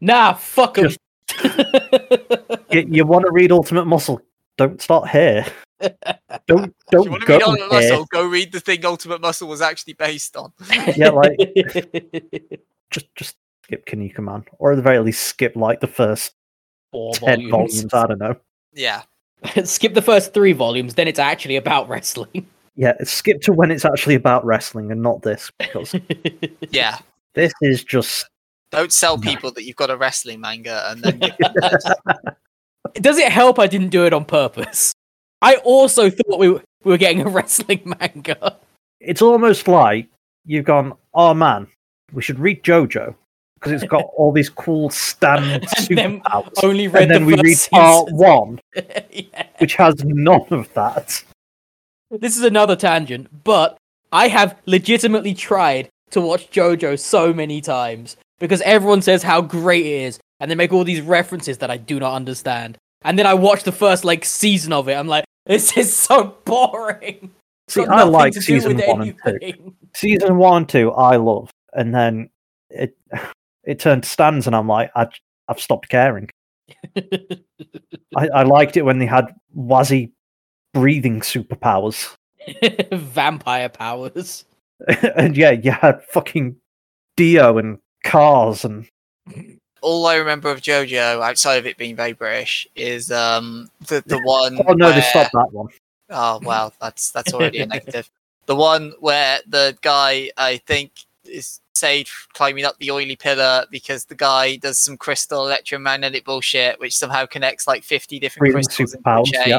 Just Nah, fuck 'em. Just- You, you want to read Ultimate Muscle? Don't start here. Don't don't you go read here. Muscle, go read the thing Ultimate Muscle was actually based on. Yeah, like just just skip Kinniku Man, or at the very least skip like the first Four ten volumes. I don't know. Yeah. Skip the first three volumes, then it's actually about wrestling. Yeah, skip to when it's actually about wrestling and not this because Yeah. this is just Don't sell people that you've got a wrestling manga and then Does it help I didn't do it on purpose? I also thought we were, we were getting a wrestling manga. it's almost like you've gone, oh man, we should read JoJo because it's got all these cool stand And then superpowers. Only read And then the we first read part season. one, Yeah. which has none of that. This is another tangent, but I have legitimately tried to watch JoJo so many times because everyone says how great it is, and they make all these references that I do not understand. And then I watch the first like season of it. I'm like, this is so boring. See, I like season one and two. Season one and two, I love, and then it it turned to stands, and I'm like, I, I've stopped caring. I, I liked it when they had Wazzy breathing superpowers, Vampire powers. and yeah, you had fucking Dio and cars and all I remember of JoJo, outside of it being very British, is um the the one. oh no, they where- stopped that one. Oh well, that's that's already a negative. The one where the guy I think is saved climbing up the oily pillar because the guy does some crystal electromagnetic bullshit, which somehow connects like fifty different Breathing crystals a superpowers, chain. yeah.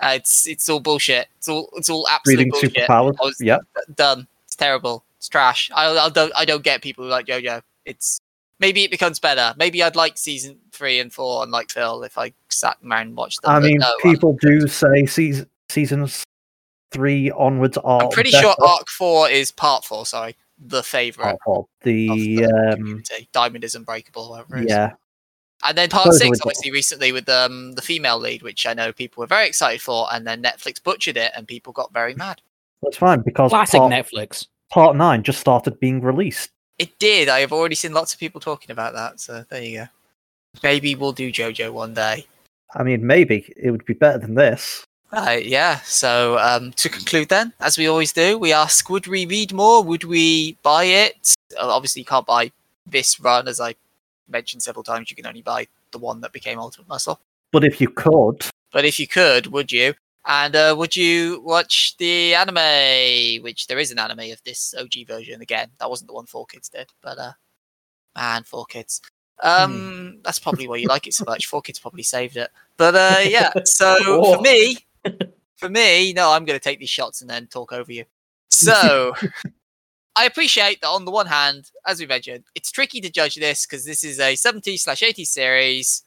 Uh, it's it's all bullshit. It's all it's all absolute Breathing bullshit. superpowers. I was Yeah, done. It's terrible. It's trash. I I don't I don't get people who like JoJo. It's maybe it becomes better. Maybe I'd like season three and four and like Phil if I sat around and watched them. I mean, no, I'm- people do say season, seasons three onwards are. I'm pretty better. sure Arc Four is Part Four. Sorry, the favorite well, of the the um, community. Diamond is Unbreakable. Whatever it is. yeah, And then Part Supposedly Six, the- obviously, recently with um, the female lead, which I know people were very excited for, and then Netflix butchered it, and people got very mad. that's fine because Classic part, Netflix. Part nine just started being released. It did. I have already seen lots of people talking about that. So there you go. Maybe we'll do JoJo one day. I mean, maybe it would be better than this. Uh, yeah. So um, to conclude, then, as we always do, we ask: Would we read more? Would we buy it? Obviously, you can't buy this run, as I mentioned several times. You can only buy the one that became Ultimate Muscle. But if you could, But if you could, would you? And uh, would you watch the anime? Which there is an anime of this OG version. Again, that wasn't the one Four Kids did, but uh, man, Four Kids. Um, that's probably why you like it so much. Four Kids probably saved it. But uh, yeah. So Oh. for me, for me, no, I'm going to take these shots and then talk over you. So. I appreciate that on the one hand, as we mentioned, it's tricky to judge this because this is a 70 slash 80 series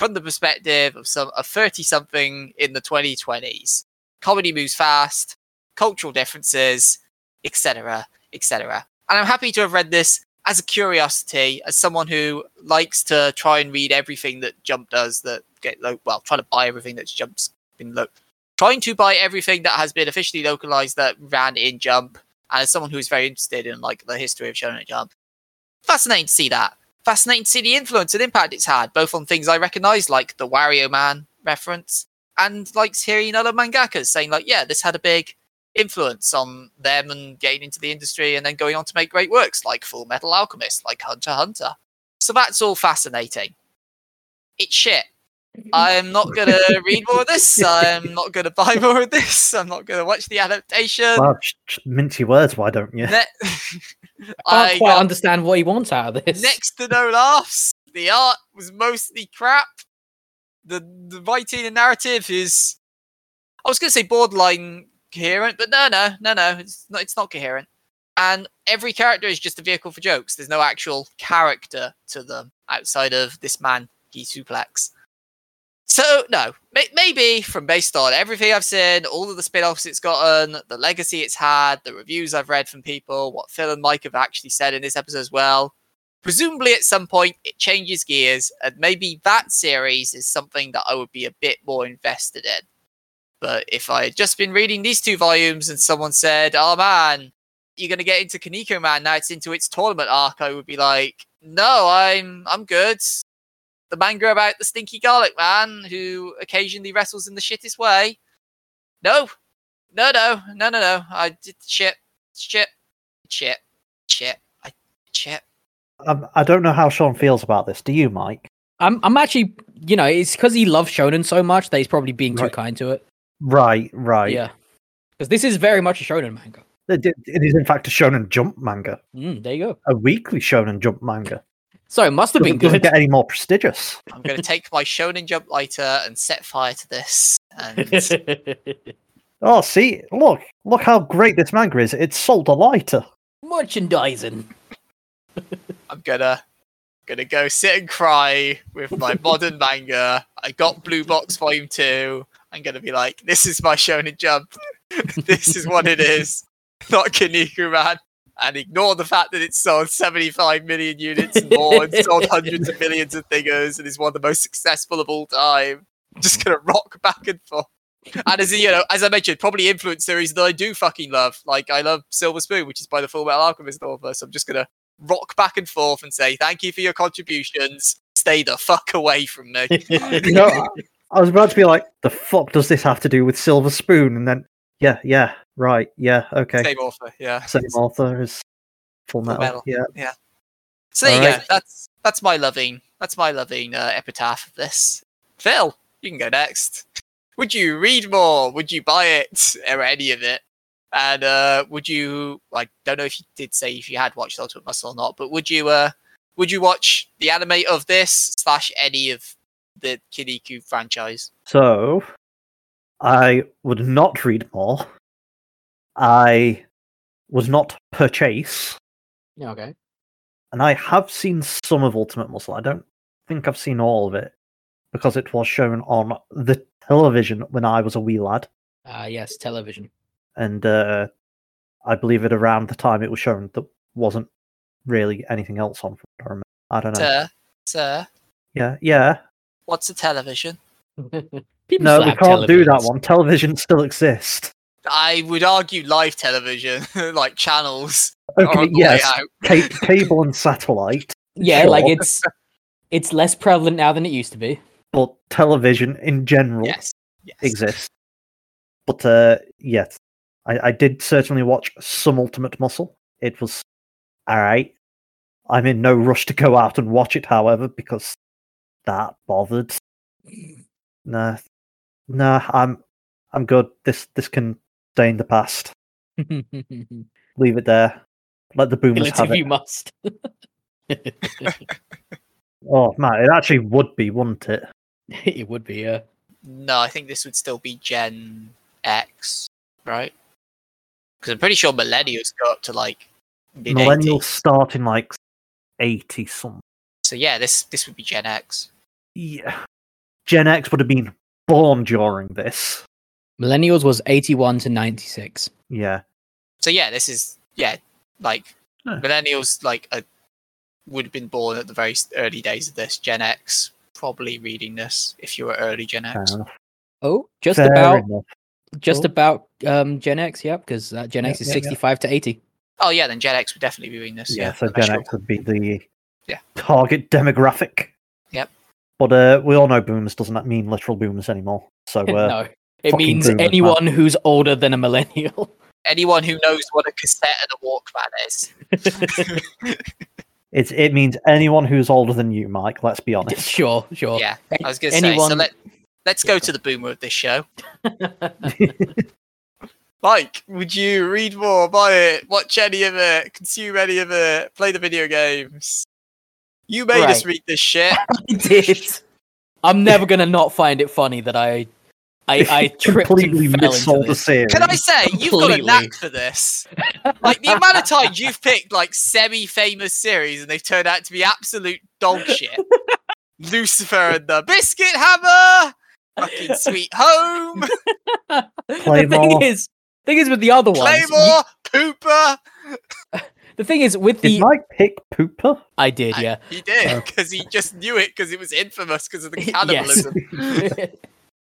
from the perspective of some a 30 something in the 2020s. Comedy moves fast, cultural differences, etc., etc. And I'm happy to have read this as a curiosity, as someone who likes to try and read everything that Jump does. That get well, trying to buy everything that's Jump's been lo- trying to buy everything that has been officially localized that ran in Jump. And as someone who's very interested in like the history of Shonen Jump, fascinating to see that fascinating to see the influence and impact it's had, both on things I recognise, like the Wario Man reference, and like hearing other mangakas saying, like, yeah, this had a big influence on them and getting into the industry and then going on to make great works like Full Metal Alchemist, like Hunter Hunter. So that's all fascinating. It's shit. Mm-hmm. I'm not gonna read more of this. I'm not gonna buy more of this. I'm not gonna watch the adaptation. well, just, just mince your words, why don't you? Ne- I can't quite got- understand what he wants out of this. next to no laughs. The art was mostly crap. The the writing and narrative is I was gonna say borderline coherent, but no no no no, it's not it's not coherent. And every character is just a vehicle for jokes. There's no actual character to them outside of this man, Guy Suplex. So no, may- maybe from based on everything I've seen, all of the spin-offs it's gotten, the legacy it's had, the reviews I've read from people, what Phil and Mike have actually said in this episode as well. Presumably, at some point, it changes gears, and maybe that series is something that I would be a bit more invested in. But if I had just been reading these two volumes and someone said, "Oh man, you're gonna get into Kinniku Man now; it's into its tournament arc," I would be like, "No, I'm I'm good. The manga about the stinky garlic man who occasionally wrestles in the shittest way. No, no, no, no, no, no. I did shit, shit, shit, shit, I shit. Um, I don't know how Sean feels about this. Do you, Mike? I'm I'm actually you know it's because he loves shonen so much that he's probably being too Right. kind to it. Right, right. Yeah, because this is very much a shonen manga. It, it- it is in fact a Shonen Jump manga, Mm, there you go. a weekly Shonen Jump manga. So it must have been Doesn't, doesn't good. get any more prestigious. I'm going to take my Shonen Jump lighter and set fire to this. And Oh, see, look, look how great this manga is. It's sold a lighter. Merchandising. I'm gonna gonna go sit and cry with my modern manga. I got Blue Box Volume Two. I'm gonna be like, this is my Shonen Jump. this is what it is, not Kinniku Man. And ignore the fact that it's sold 75 million units and more, and sold hundreds of millions of figures, and is one of the most successful of all time. I'm just gonna rock back and forth. And as you know, as I mentioned, probably influence series that I do fucking love. Like I love Silver Spoon, which is by the Full Metal Alchemist author. So I'm just gonna rock back and forth and say thank you for your contributions. Stay the fuck away from me. You know, I- I was about to be like, the fuck does this have to do with Silver Spoon? And then, yeah, yeah, right, yeah, okay. Same author, yeah. Same author as Full Metal. Metal. Yeah. So there you go. That's that's my loving. That's my loving uh, epitaph of this. Phil, you can go next. Would you read more? Would you buy it or any of it? And uh, would you? I don't know if you did say if you had watched Ultimate Muscle or not, but would you? Uh, would you watch the anime of this slash any of the Kinniku franchise? So, I would not read more. I was not purchase. Yeah, okay. And I have seen some of Ultimate Muscle. I don't think I've seen all of it because it was shown on the television when I was a wee lad. Uh, yes, television. And uh, I believe it around the time it was shown, there wasn't really anything else on. I don't know. Sir, sir, Yeah, yeah. what's a television? People No, we can't do that one. Television still exists. I would argue live television, like channels, Okay, on the way yes. Ca- cable and satellite, Yeah, like it's it's less prevalent now than it used to be. but television in general Yes, yes. exists. But uh, yes, I, I did certainly watch some Ultimate Muscle. It was alright. I'm in no rush to go out and watch it, however, because that bothered. Nah, nah, I'm I'm good. This this can stay in the past. Leave it there. Let the boomers Kill it have if it. you must. Oh man, it actually would be, wouldn't it? it would be, uh No, I think this would still be Gen X, right? Because I'm pretty sure millennials go up to like mid Millennials 80s. start in like eighty something. So yeah, this this would be Gen X. Yeah. Gen X would have been born during this. Millennials was 81 to 96. Yeah. So yeah, this is yeah, like Huh. millennials like uh, would have been born at the very early days of this. Gen X probably reading this if you were early Gen X. Oh, just Fair about enough. just Cool. about um Gen X, yeah, because uh, Gen Yeah, X is yeah, yeah. 65 to 80. Oh yeah, then Gen X would definitely be reading this. Yeah, Yeah, so Gen you're- X would be the Yeah. target demographic. Yep. But uh, we all know boomers doesn't that mean literal boomers anymore. So uh, no, it fucking means boomers, man. anyone who's older than a millennial. anyone who knows what a cassette and a Walkman is. it's it means anyone who's older than you, Mike. Let's be honest. sure, sure. Yeah, I was going to say. So let let's go to the boomer of this show. Mike, would you read more, buy it, watch any of it, consume any of it, play the video games? You made us read this shit. I did. I'm never gonna not find it funny that I I, I tripped completely and fell into missold the this. series. Can I say you've got a knack for this? Like the amount of times you've picked like semi-famous series and they've turned out to be absolute dog shit. Lucifer and the Biscuit Hammer, fucking Sweet Home, the thing is, thing is with the other ones. you- Claymore, Pupa. the thing is with Did the Mike pick Pupa? I did, I- yeah. He did Oh. because he just knew it because it was infamous because of the cannibalism.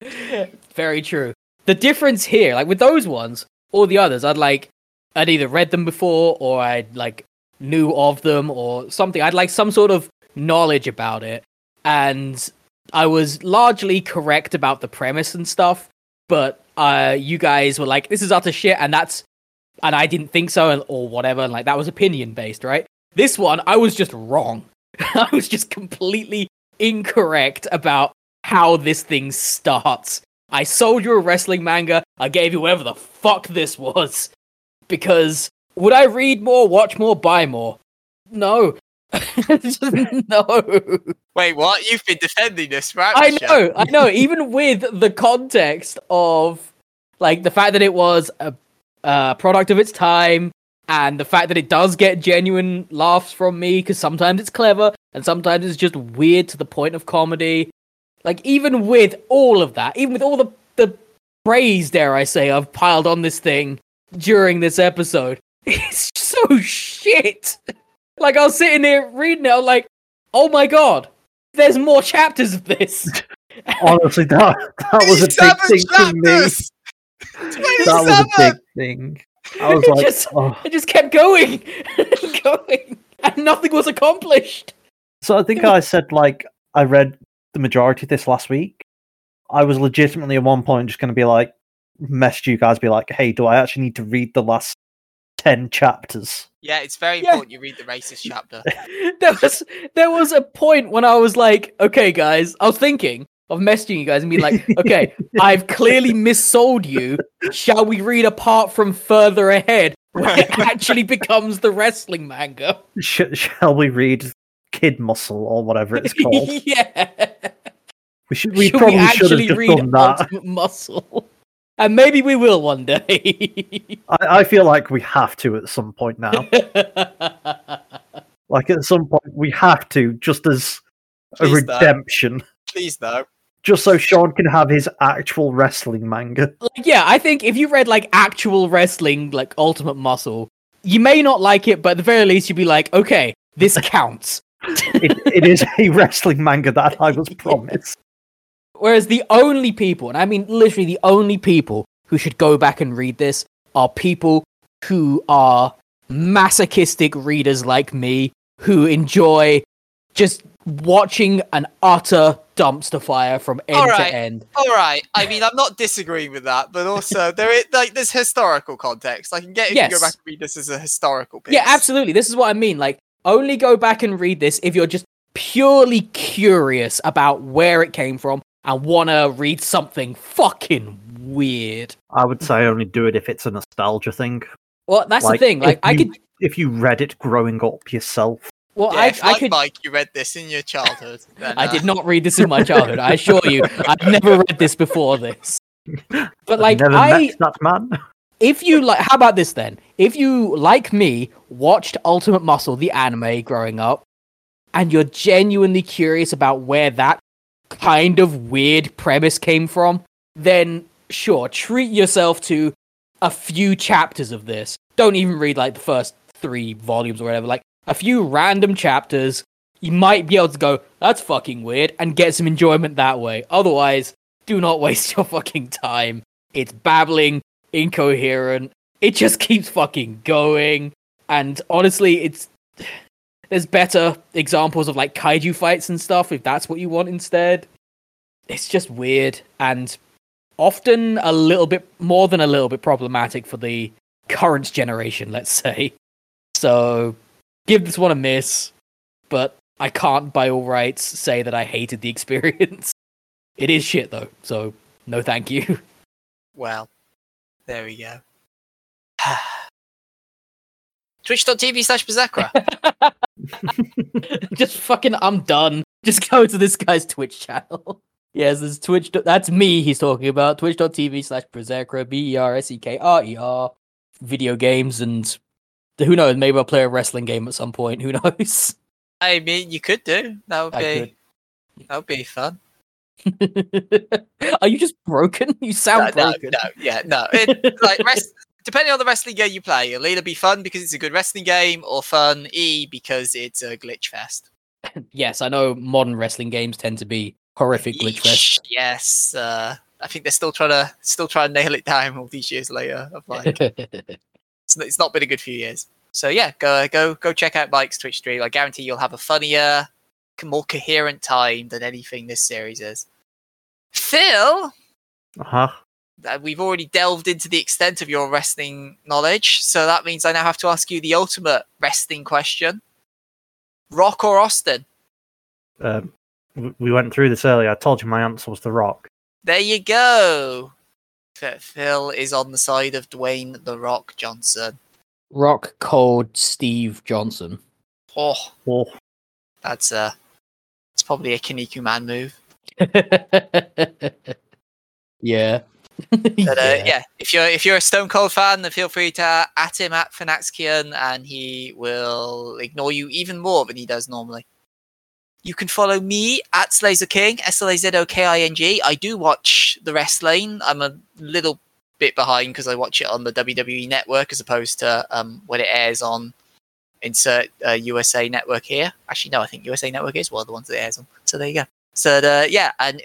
Very true. The difference here, like with those ones, or the others, I'd like, I'd either read them before or I'd like knew of them or something. I'd like some sort of knowledge about it. and I was largely correct about the premise and stuff, but uh, you guys were like, "This is utter shit," and that's, and I didn't think so, or whatever, and like that was opinion based, right? This one, I was just wrong. I was just completely incorrect about how this thing starts. I sold you a wrestling manga. I gave you whatever the fuck this was. Because would I read more, watch more, buy more? No. no. Wait, what? You've been defending this, right? I know, I know. Even with the context of like the fact that it was a, a product of its time, and the fact that it does get genuine laughs from me because sometimes it's clever and sometimes it's just weird to the point of comedy. Like even with all of that, even with all the the praise, dare I say, I've piled on this thing during this episode, it's so shit. Like I was sitting there reading it, I was like, oh my god, there's more chapters of this. Honestly, that that was a big thing for me. That was a big thing. I was it like, just, oh. it just kept going, going, and nothing was accomplished. So I think I said like I read the majority of this last week. I was legitimately at one point just going to be like, message you guys, be like, hey, do I actually need to read the last ten chapters? Yeah, it's very Yeah. important you read the racist chapter. there was there was a point when I was like, okay, guys, I was thinking of messaging you guys and being like, okay, I've clearly missold you. Shall we read apart from further ahead where it actually becomes the wrestling manga? Sh- shall we read Kid Muscle or whatever it's called? yeah. We should. We Should probably we should have actually just read done that. Ultimate Muscle? And maybe we will one day. I, I feel like we have to at some point now. like at some point we have to, just as a Please don't. redemption, Please no. just so Sean can have his actual wrestling manga. like, yeah, I think if you read like actual wrestling, like Ultimate Muscle, you may not like it, but at the very least you'd be like, okay, this counts. It, it is a wrestling manga that I was promised. Whereas the only people, and I mean literally the only people who should go back and read this are people who are masochistic readers like me who enjoy just watching an utter dumpster fire from end to end. All right. I mean, I'm not disagreeing with that, but also there is like there's historical context. I can get if you Yes. go back and read this as a historical piece. Yeah, absolutely. This is what I mean. Like, only go back and read this if you're just purely curious about where it came from and want to read something fucking weird. I would say only do it if it's a nostalgia thing. Well, that's Like, the thing. Like, I you- could. If you read it growing up yourself, Well, Yeah, I, if, I like could. Mike, you read this in your childhood. then, I uh, did not read this in my childhood. I assure you, I've never read this before this. But like, never I, met that man. if you like, how about this then? If you, like me, watched Ultimate Muscle, the anime growing up, and you're genuinely curious about where that kind of weird premise came from, then sure, treat yourself to a few chapters of this. Don't even read like the first three volumes or whatever. Like a few random chapters. You might be able to go, that's fucking weird, and get some enjoyment that way. Otherwise, do not waste your fucking time. It's babbling, incoherent. It just keeps fucking going. And honestly, it's there's better examples of like kaiju fights and stuff if that's what you want instead. It's just weird and often a little bit more than a little bit problematic for the current generation, let's say. So give this one a miss, but I can't by all rights say that I hated the experience. It is shit though, so no thank you. Well, there we go. Twitch.tv slash Bersekrer. just fucking I'm done. Just go to this guy's Twitch channel. yes, this Twitch that's me he's talking about. Twitch.tv slash Berserker, B E R S E K R E R. Video games and who knows, maybe I'll play a wrestling game at some point. Who knows? I mean, you could do. That would I be that would be fun. Are you just broken? You sound no, no, broken. no, yeah, no. It, like rest, depending on the wrestling game you play, it'll either be fun because it's a good wrestling game, or fun E because it's a glitch fest. yes, I know modern wrestling games tend to be horrific glitch fest. Yes, uh, I think they're still trying to still trying to nail it down all these years later. Of like, it's, it's not been a good few years. So yeah, go go go check out Mike's Twitch stream. I guarantee you'll have a funnier more coherent time than anything this series is. Phil, Uh huh. uh, we've already delved into the extent of your wrestling knowledge, so that means I now have to ask you the ultimate wrestling question: Rock or Austin? Um, we went through this earlier. I told you my answer was The Rock. There you go. F- Phil is on the side of Dwayne the Rock Johnson. Rock Cold Steve Johnson. Oh, Oh, that's uh it's probably a Kinniku man move. yeah. But uh, yeah. if you're if you're a Stone Cold fan, then feel free to at him at PheNaxKian, and he will ignore you even more than he does normally. You can follow me at Slazoking, S L A Z O K I N G. I do watch the wrestling. I'm a little bit behind because I watch it on the WWE Network as opposed to um, when it airs on insert uh, USA Network here. Actually, no, I think USA Network is one of the ones that it airs on. So there you go. So uh, yeah, and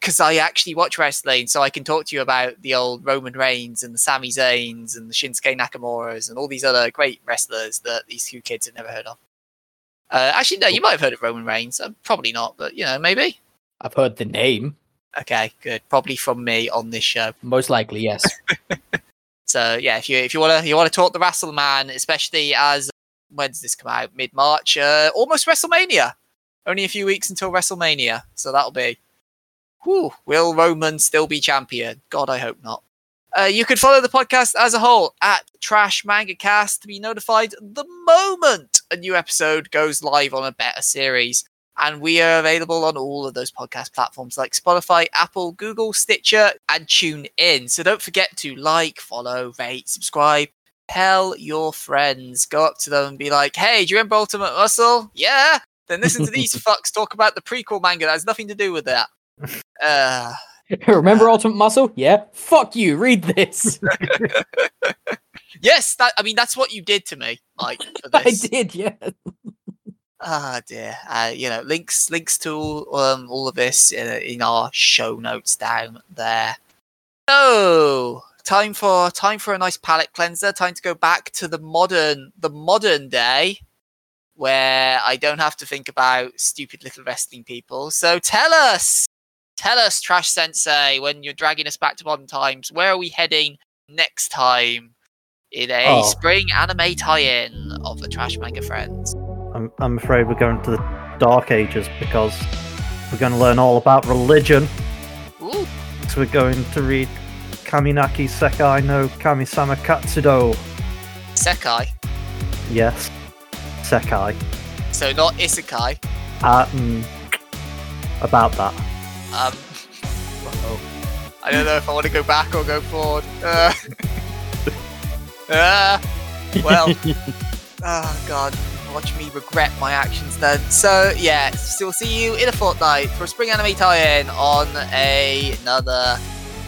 because I actually watch wrestling, so I can talk to you about the old Roman Reigns and the Sami Zayns and the Shinsuke Nakamura's and all these other great wrestlers that these two kids have never heard of. Uh, actually, no, you might have heard of Roman Reigns. Uh, probably not, but you know, maybe. I've heard the name. Okay, good. Probably from me on this show. Most likely, yes. So yeah, if you if you want to you want to talk the Wrestle Man, especially as when does this come out? Mid March, uh, almost WrestleMania. Only a few weeks until WrestleMania, so that'll be. Whew, will Roman still be champion? God, I hope not. Uh, you can follow the podcast as a whole at Trash Manga Cast to be notified the moment a new episode goes live on a better series. And we are available on all of those podcast platforms like Spotify, Apple, Google, Stitcher, and Tune In. So don't forget to like, follow, rate, subscribe. Tell your friends. Go up to them and be like, hey, do you remember Ultimate Muscle? Yeah. Then listen to these fucks talk about the prequel manga that has nothing to do with that. Uh, Remember Ultimate Muscle? Yeah. Fuck you. Read this. yes, that I mean that's what you did to me, Mike. I did, yeah. Ah dear. Uh, you know, links links to um all of this in, in our show notes down there. So time for time for a nice palate cleanser. Time to go back to the modern the modern day, where I don't have to think about stupid little wrestling people. So tell us, tell us, Trash Sensei, when you're dragging us back to modern times, where are we heading next time in a Oh. spring anime tie-in of the Trash Manga Friends? I'm, I'm afraid we're going to the Dark Ages because we're going to learn all about religion. Ooh. So we're going to read Kaminaki Sekai no Kamisama Katsudo. Sekai. Yes, Sekai. So not isekai. Uh, mm, about that. Um, I don't know if I want to go back or go forward. Uh, uh, well, oh god, watch me regret my actions then. So yeah, so we'll see you in a fortnight for a spring anime tie-in on a- another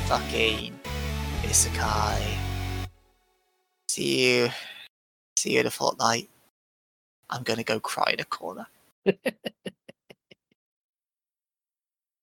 fucking isekai. See you, see you in a fortnight. I'm gonna go cry in a corner.